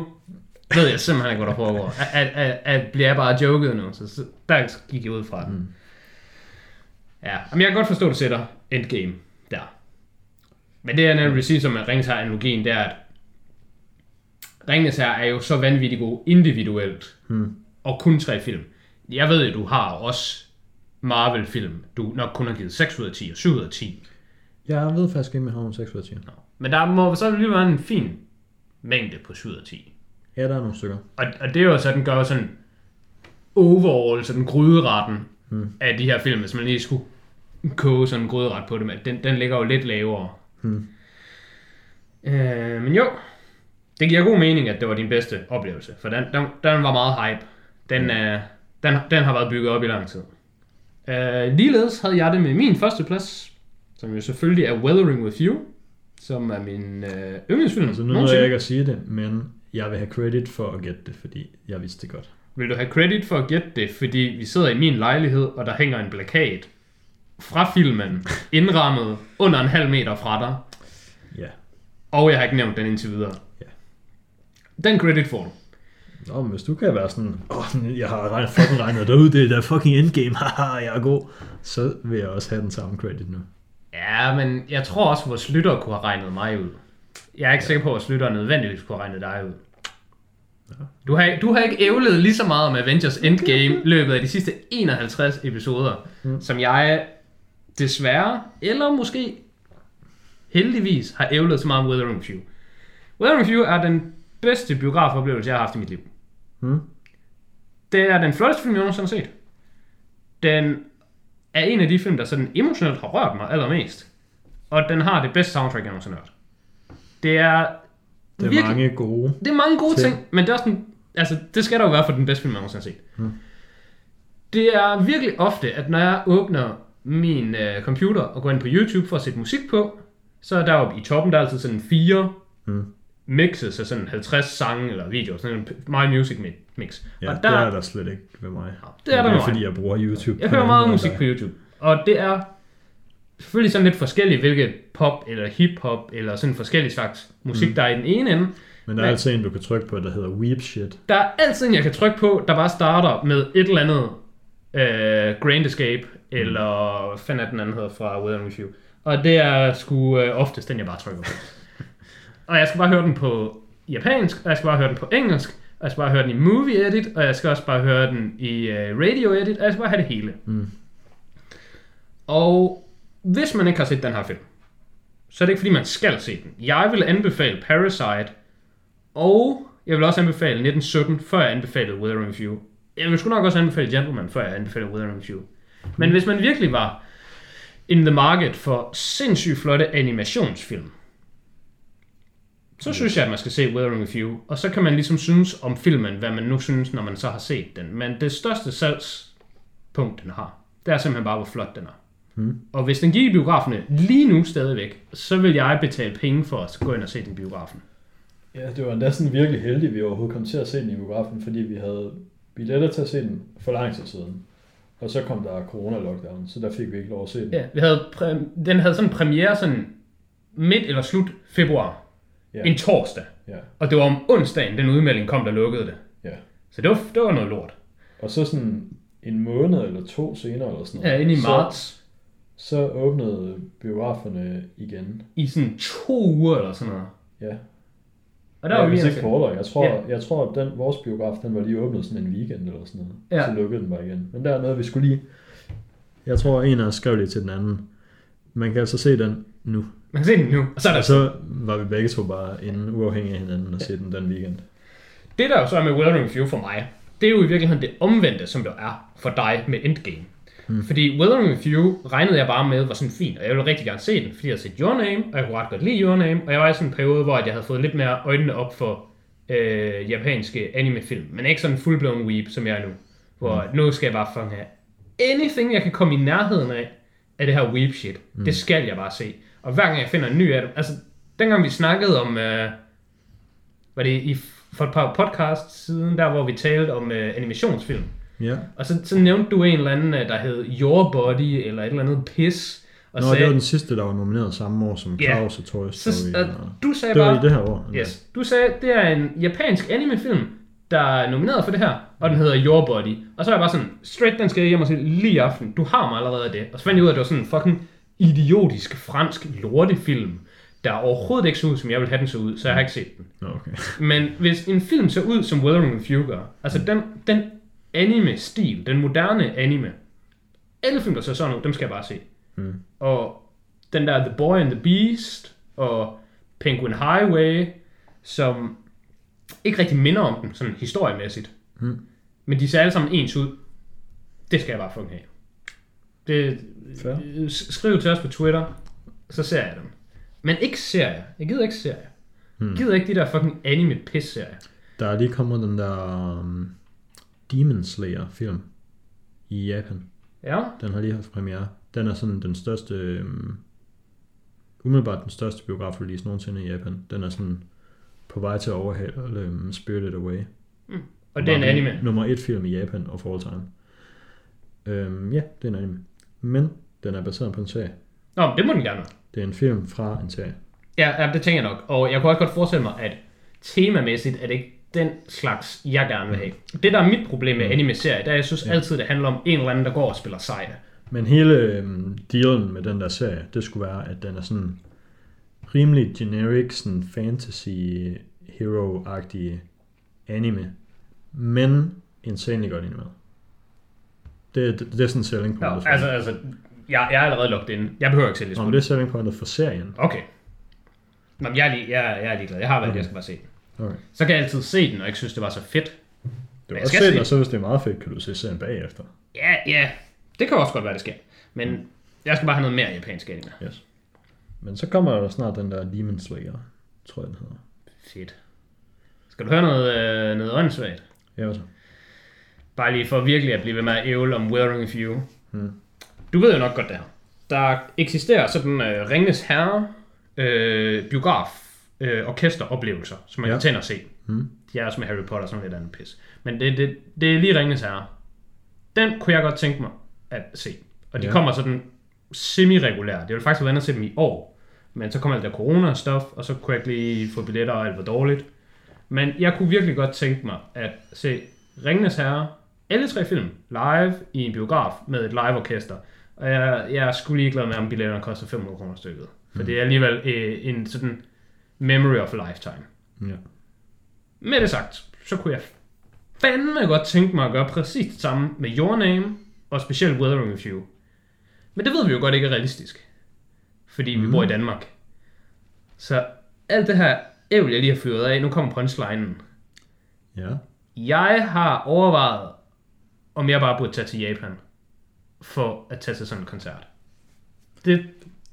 ved jeg simpelthen ikke, hvad der foregår. At, at, at, at bliver jeg bare joket nu, så, så der gik jeg ud fra den. Mm. Ja, men jeg kan godt forstå, at du sætter endgame der. Men det, jeg nemlig vil sige som med Ringens analogien det er, at Ringens her er jo så vanvittigt god individuelt, Hmm. og kun tre film. Jeg ved, at du har også Marvel-film, du nok kun har givet 6 ud af 10 og 7 ud af 10. Jeg ved faktisk ikke, om jeg har nogle 6 ud af 10. Nå. Men der må så lige være en fin mængde på 7 ud af 10. Ja, der er nogle stykker. Og, og det er jo så, den gør sådan overall, sådan gryderetten Hmm. af de her film, hvis man lige skulle koge sådan en gryderet på dem, at den, den ligger jo lidt lavere. Hmm. Øh, men jo, det giver god mening, at det var din bedste oplevelse, for den, den, den var meget hype. Den, øh, den, den har været bygget op i lang tid. Øh, ligeledes havde jeg det med min første plads, som jo selvfølgelig er Weathering With You, som er min øh, yndlingsfilm. Altså, nu nåede jeg ikke at sige det, men jeg vil have credit for at gætte det, fordi jeg vidste det godt. Vil du have credit for at gætte det, fordi vi sidder i min lejlighed, og der hænger en plakat fra filmen, indrammet under en halv meter fra dig, Ja. og jeg har ikke nævnt den indtil videre. Ja. Den credit får du. Nå, men hvis du kan være sådan, åh, oh, jeg har regnet, fucking regnet det ud, det er der fucking endgame, haha, jeg er god, så vil jeg også have den samme credit nu. Ja, men jeg tror også, vores lyttere kunne have regnet mig ud. Jeg er ikke sikker på, at vores lyttere nødvendigvis kunne have regnet dig ud. Du har, du har ikke ævlet lige så meget om Avengers Endgame løbet af de sidste 51 episoder, mm. som jeg desværre, eller måske heldigvis, har ævlet så meget om You. Weathering with You er den bedste biografoplevelse, jeg har haft i mit liv. Hmm? Det er den flotteste film, jeg nogensinde har set. Den er en af de film, der sådan emotionelt har rørt mig allermest. Og den har det bedste soundtrack, jeg nogensinde har hørt. Det er, Det er virkelig, mange gode. det er mange gode ting. ting, men det er også den, altså, det skal der jo være for den bedste film, jeg nogensinde har set. Hmm. Det er virkelig ofte, at når jeg åbner min øh, computer og går ind på YouTube for at sætte musik på, så er deroppe i toppen, der er altid sådan fire Hmm. mixes af sådan 50 sange eller videoer, sådan en My Music mi- mix. Ja, og det er der slet ikke ved mig. det er der det er mig. fordi, jeg bruger YouTube. Jeg hører meget musik på YouTube, og det er selvfølgelig sådan lidt forskelligt, hvilket pop eller hip-hop eller sådan forskellige slags musik, mm. der er i den ene ende. Men der er altid en, du kan trykke på, der hedder Weep Shit. Der er altid en, jeg kan trykke på, der bare starter med et eller andet øh, Grand Escape, eller hvad fanden er den anden hedder fra Weather With You. Og det er sgu øh, oftest den, jeg bare trykker på. og jeg skal bare høre den på japansk, og jeg skal bare høre den på engelsk, og jeg skal bare høre den i movie edit, og jeg skal også bare høre den i øh, radio edit, og jeg skal bare have det hele. Mm. Og hvis man ikke har set den her film, så er det ikke fordi, man skal se den. Jeg vil anbefale Parasite, og jeg vil også anbefale 1917, før jeg anbefalede Weathering with Jeg vil sgu nok også anbefale Gentleman, før jeg anbefalede Weathering with Men hvis man virkelig var in the market for sindssygt flotte animationsfilm, så synes jeg, at man skal se Weathering with You. Og så kan man ligesom synes om filmen, hvad man nu synes, når man så har set den. Men det største salgspunkt, den har, det er simpelthen bare, hvor flot den er. Hmm. Og hvis den gik i biograferne lige nu stadigvæk, så vil jeg betale penge for at gå ind og se den i biografen. Ja, det var endda sådan virkelig heldigt, at vi overhovedet kom til at se den i biografen, fordi vi havde billetter til at se den for lang tid siden. Og så kom der corona-lockdown, så der fik vi ikke lov at se den. Ja, vi havde præ- den havde sådan premiere sådan midt eller slut februar. Ja. En torsdag. Ja, Og det var om onsdagen, den udmelding kom, der lukkede det. ja. Så det var, det var noget lort. Og så sådan en måned eller to senere eller sådan noget. Ja, inde i marts. Så åbnede biograferne igen. I sådan to uger eller sådan noget. Ja, Og der ja var vi hvis altså- ikke kortere. Jeg tror, Ja. jeg tror at den, vores biograf, den var lige åbnet sådan en weekend eller sådan noget. Ja. Så lukkede den bare igen. Men der er noget, vi skulle lige... Jeg tror, en af os skrev lige til den anden. Man kan altså se den nu. Man kan se den nu, og så er der Og så var vi begge to bare inde uafhængige af hinanden og se den den weekend. Det der jo så er med Weathering Review for mig, det er jo i virkeligheden det omvendte, som der er for dig med Endgame. Mm. Fordi Weathering Review regnede jeg bare med var sådan fin, og jeg ville rigtig gerne se den, fordi jeg havde set Your Name, og jeg kunne ret godt lide Your Name, og jeg var i sådan en periode, hvor jeg havde fået lidt mere øjnene op for øh, japanske animefilm, men ikke sådan full-blown weep, som jeg er nu. Hvor mm. nu skal jeg bare fange af anything, jeg kan komme i nærheden af, af det her weep shit. Mm. Det skal jeg bare se. Og hver gang jeg finder en ny af dem, altså dengang vi snakkede om, øh, var det i, for et par podcasts siden, der hvor vi talte om øh, animationsfilm, Ja. og så, så nævnte du en eller anden, øh, der hed Your Body, eller et eller andet pis, og Nå, sagde, det var den sidste, der var nomineret samme år som. Klaus og Toy så, Story. og... du sagde Det var bare, i det her år. yes, du sagde, det er en japansk animefilm, der er nomineret for det her, og den hedder Your Body. Og så er jeg bare sådan, straight, den skal jeg hjem og se lige i aften. Du har mig allerede af det. Og så fandt jeg ud af, at det var sådan en fucking idiotisk fransk lortefilm, der overhovedet ikke så ud, som jeg ville have den så ud, så jeg har ikke set den. Okay. Men hvis en film ser ud, som with You gør, altså den, den anime-stil, den moderne anime, alle film, der ser sådan ud, dem skal jeg bare se. Mm. Og den der The Boy and the Beast, og Penguin Highway, som ikke rigtig minder om den, sådan historiemæssigt. Mm. Men de ser alle sammen ens ud. Det skal jeg bare fucking have. Det, Fair. skriv til os på Twitter, så ser jeg dem. Men ikke serier. Jeg gider ikke serier. Hmm. Jeg gider ikke de der fucking anime piss serier. Der er lige kommet den der um, Demon Slayer film i Japan. Ja, Den har lige haft premiere. Den er sådan den største, um, umiddelbart den største biografrelease nogensinde i Japan. Den er sådan på vej til at overhale um, Spirited Away. og det er en anime. Nummer et film i Japan of all time. Um, ja, det er en anime. Men den er baseret på en serie. Nå, det må den gerne være. Det er en film fra en serie. Ja, ja, det tænker jeg nok. Og jeg kunne også godt forestille mig, at temamæssigt er det ikke den slags, jeg gerne vil have. Det, der er mit problem med anime-serier, det er, at jeg synes Ja. altid, det handler om en eller anden, der går og spiller sej. Men hele um, dealen med den der serie, det skulle være, at den er sådan rimelig generic, sådan fantasy hero-agtig anime, men insanely godt animeret. Det, det, det er sådan selling Ja, pointet. for altså, altså jeg, jeg er allerede lukket ind. Jeg behøver ikke sælge Nå, men det er selling pointet for serien. Okay. Nå, men jeg er, lige, jeg, jeg er ligeglad. Jeg har valgt, Okay. jeg skal bare se den. Okay. Så kan jeg altid se den, og ikke synes, det var så fedt. Du jeg har også se den, og så hvis det er meget fedt, kan du se serien bagefter. Ja, ja. Det kan også godt være, det sker. Men jeg skal bare have noget mere japansk anime. Yes. Men så kommer der snart den der Demon Slayer, tror jeg den hedder. Fedt. Skal du høre noget, øh, noget åndssvagt? Ja, så? Bare lige for virkelig at blive ved med at ævle om Weathering with You. Hmm. Du ved jo nok godt det her. Der eksisterer sådan øh, Ringnes Herre øh, biograf øh, orkesteroplevelser, som man Ja. kan tænde og se. Hmm. De er også med Harry Potter og sådan lidt andet pis. Men det, det, det er lige Ringnes Herre. Den kunne jeg godt tænke mig at se. Og de Ja. kommer sådan semi-regulært. Det ville faktisk have været at se dem i år. Men så kom alt der corona og stuff, og så kunne jeg ikke lige få billetter, og alt var dårligt. Men jeg kunne virkelig godt tænke mig at se Ringenes Herre, alle tre film, live i en biograf med et live-orkester. Og jeg, jeg er sgu ligeglad med, om billetterne koster 500 kroner stykket. For mm. det er alligevel øh, en sådan memory of a lifetime. Ja. Med det sagt, så kunne jeg fandme godt tænke mig at gøre præcis det samme med Your Name, og specielt Weathering with You. Men det ved vi jo godt ikke er realistisk. Fordi mm. vi Mhm. bor i Danmark. Så alt det her ævl, jeg lige har fyret af, nu kommer punchlinen. Ja. Jeg har overvejet, om jeg bare burde tage til Japan, for at tage til sådan en koncert. Det,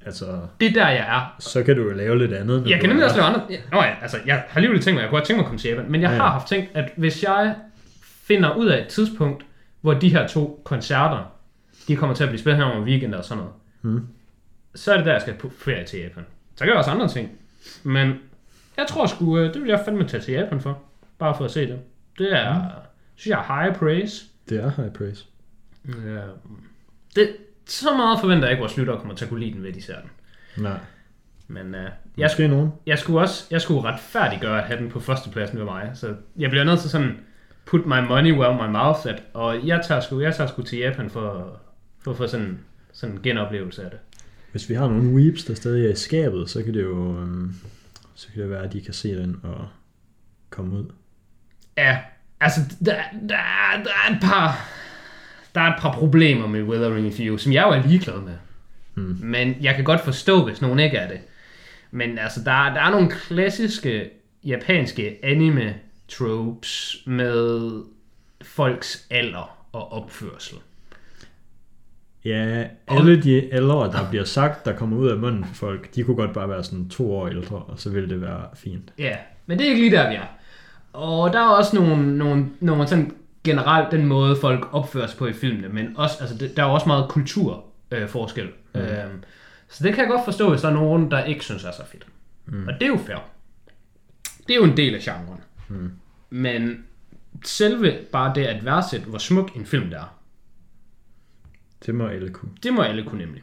Altså, det er der, jeg er. så kan du jo lave lidt andet. Jeg kan nemlig også lave andre. Ja, Nå ja, altså, jeg har alligevel tænkt mig, jeg kunne godt tænke mig at komme til Japan, men jeg Ja, har haft tænkt, at hvis jeg finder ud af et tidspunkt, hvor de her to koncerter, de kommer til at blive spillet her om weekend og sådan noget, Hmm. så er det der, jeg skal på ferie til Japan. Så kan jeg også andre ting, men jeg tror sgu, øh, det vil jeg fandme tage til Japan for, bare for at se det. Det er, Mm. synes jeg, er high praise. Det er high praise. Ja. Det, så meget forventer jeg ikke, at vores lyttere kommer til at kunne lide den, ved de ser den. Nej. Men uh, jeg, Måske nogen. jeg skulle også jeg skulle retfærdiggøre at have den på førstepladsen ved mig. Så jeg bliver nødt til sådan put my money where my mouth at. Og jeg tager sgu, jeg tager sgu til Japan for, for at få sådan, sådan en genoplevelse af det. Hvis vi har nogle weeps, der stadig er i skabet, så kan det jo øhm, så kan det være, at de kan se den og komme ud. Ja, altså der, der, der er et par der er et par problemer med Weathering with You, som jeg jo er ligeglad med. Mm. Men jeg kan godt forstå, hvis nogen ikke er det. Men altså, der, er- der er nogle klassiske japanske anime tropes med folks alder og opførsel. Ja, alle de aldre, der bliver sagt, der kommer ud af munden for folk, de kunne godt bare være sådan to år ældre, og så ville det være fint. Ja, men det er ikke lige der, vi er. Og der er også nogle, nogle, nogle sådan generelt den måde, folk opfører sig på i filmene, men også, altså, det, der er jo også meget kulturforskel. Øh, forskel. mm. øhm, så det kan jeg godt forstå, hvis der er nogen, der ikke synes er så fedt. Mm. Og det er jo fair. Det er jo en del af genren. Mm. Men selve bare det at værdsætte, hvor smuk en film der er, Det må alle kunne. det må alle kunne nemlig.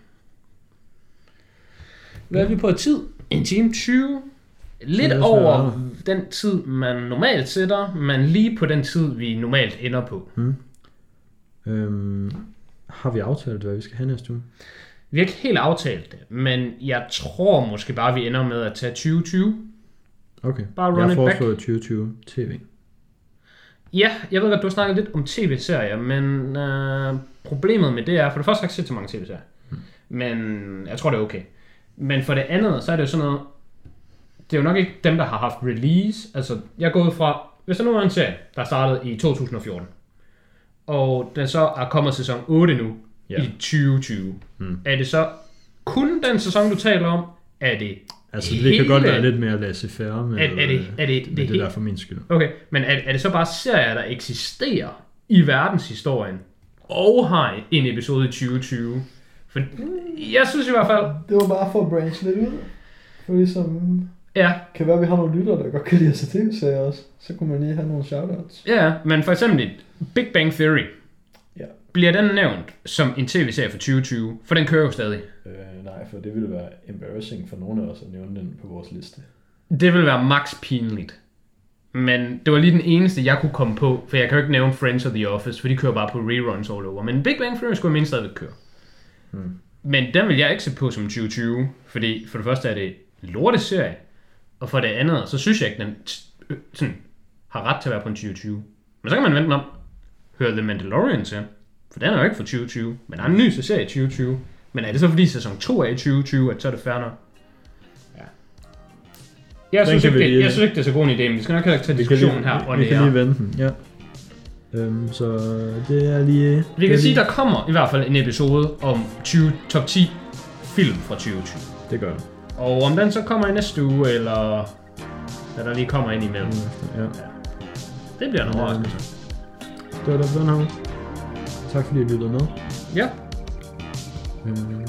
Hvad er vi på tid? En time 20. Lidt over den tid, man normalt sætter, men lige på den tid, vi normalt ender på. Øhm, har vi aftalt, hvad vi skal have næste uge? Vi har ikke helt aftalt det, men jeg tror måske bare, vi ender med at tage 2020. Okay. Bare run jeg it foreslår 2020 tv. Ja, jeg ved godt, du har snakket lidt om tv-serier, men øh, problemet med det er, for det første har jeg ikke set så mange tv-serier, men jeg tror, det er okay. Men for det andet, så er det jo sådan noget, det er jo nok ikke dem, der har haft release. Altså, jeg er gået fra, hvis der nu er en serie, der startede i 2014, og den så er kommet sæson 8 nu, Ja. i 2020. Mm. Er det så kun den sæson, du taler om? Er det Altså, det kan godt hele- være lidt mere laissez-faire med, Er, er det, er det, med det, det, det der for min skyld. Okay, men er, er det så bare serier, der eksisterer i verdenshistorien, og har en episode i 2020? For jeg synes i hvert fald, Det var bare for at branche lidt ud. For ligesom, ja, kan være, at vi har nogle lyttere, der godt kan lide at se tv-serier også. Så kunne man lige have nogle shoutouts. ja, men for eksempel Big Bang Theory, Ja. bliver den nævnt som en tv-serie for 2020? For den kører jo stadig. Øh, nej, for det ville være embarrassing for nogle af os at nævne den på vores liste. Det vil være max pinligt. Men det var lige den eneste, jeg kunne komme på, for jeg kan jo ikke nævne Friends og The Office, for de kører bare på reruns all over. Men Big Bang Theory skulle jeg mindst stadigvæk køre. Hmm. Men den vil jeg ikke se på som 2020, fordi for det første er det lorteserie, og for det andet, så synes jeg ikke, den t- øh, sådan, har ret til at være på en 2020. Men så kan man vente om. Høre The Mandalorian til, for den er jo ikke for 2020, men der er en ny serie i 2020. Men er det så fordi sæson 2 er i 2020, at så er det nok? Ja. Jeg synes, ikke, det, lige- jeg synes ikke, det er så god en idé, men vi skal nok heller ikke tage diskussionen lige, her. og vi, vi kan nære. lige vente den, ja. Øhm, så det er lige... Vi det kan sige, lige, der kommer i hvert fald en episode om 20, top 10 film fra 2020. Det gør det. Og om den så kommer i næste uge, eller hvad der lige kommer ind imellem. Ja. Det bliver en Ja. overraskelse. Det var det for den her. Tak fordi I lyttede med. Ja. Øhm,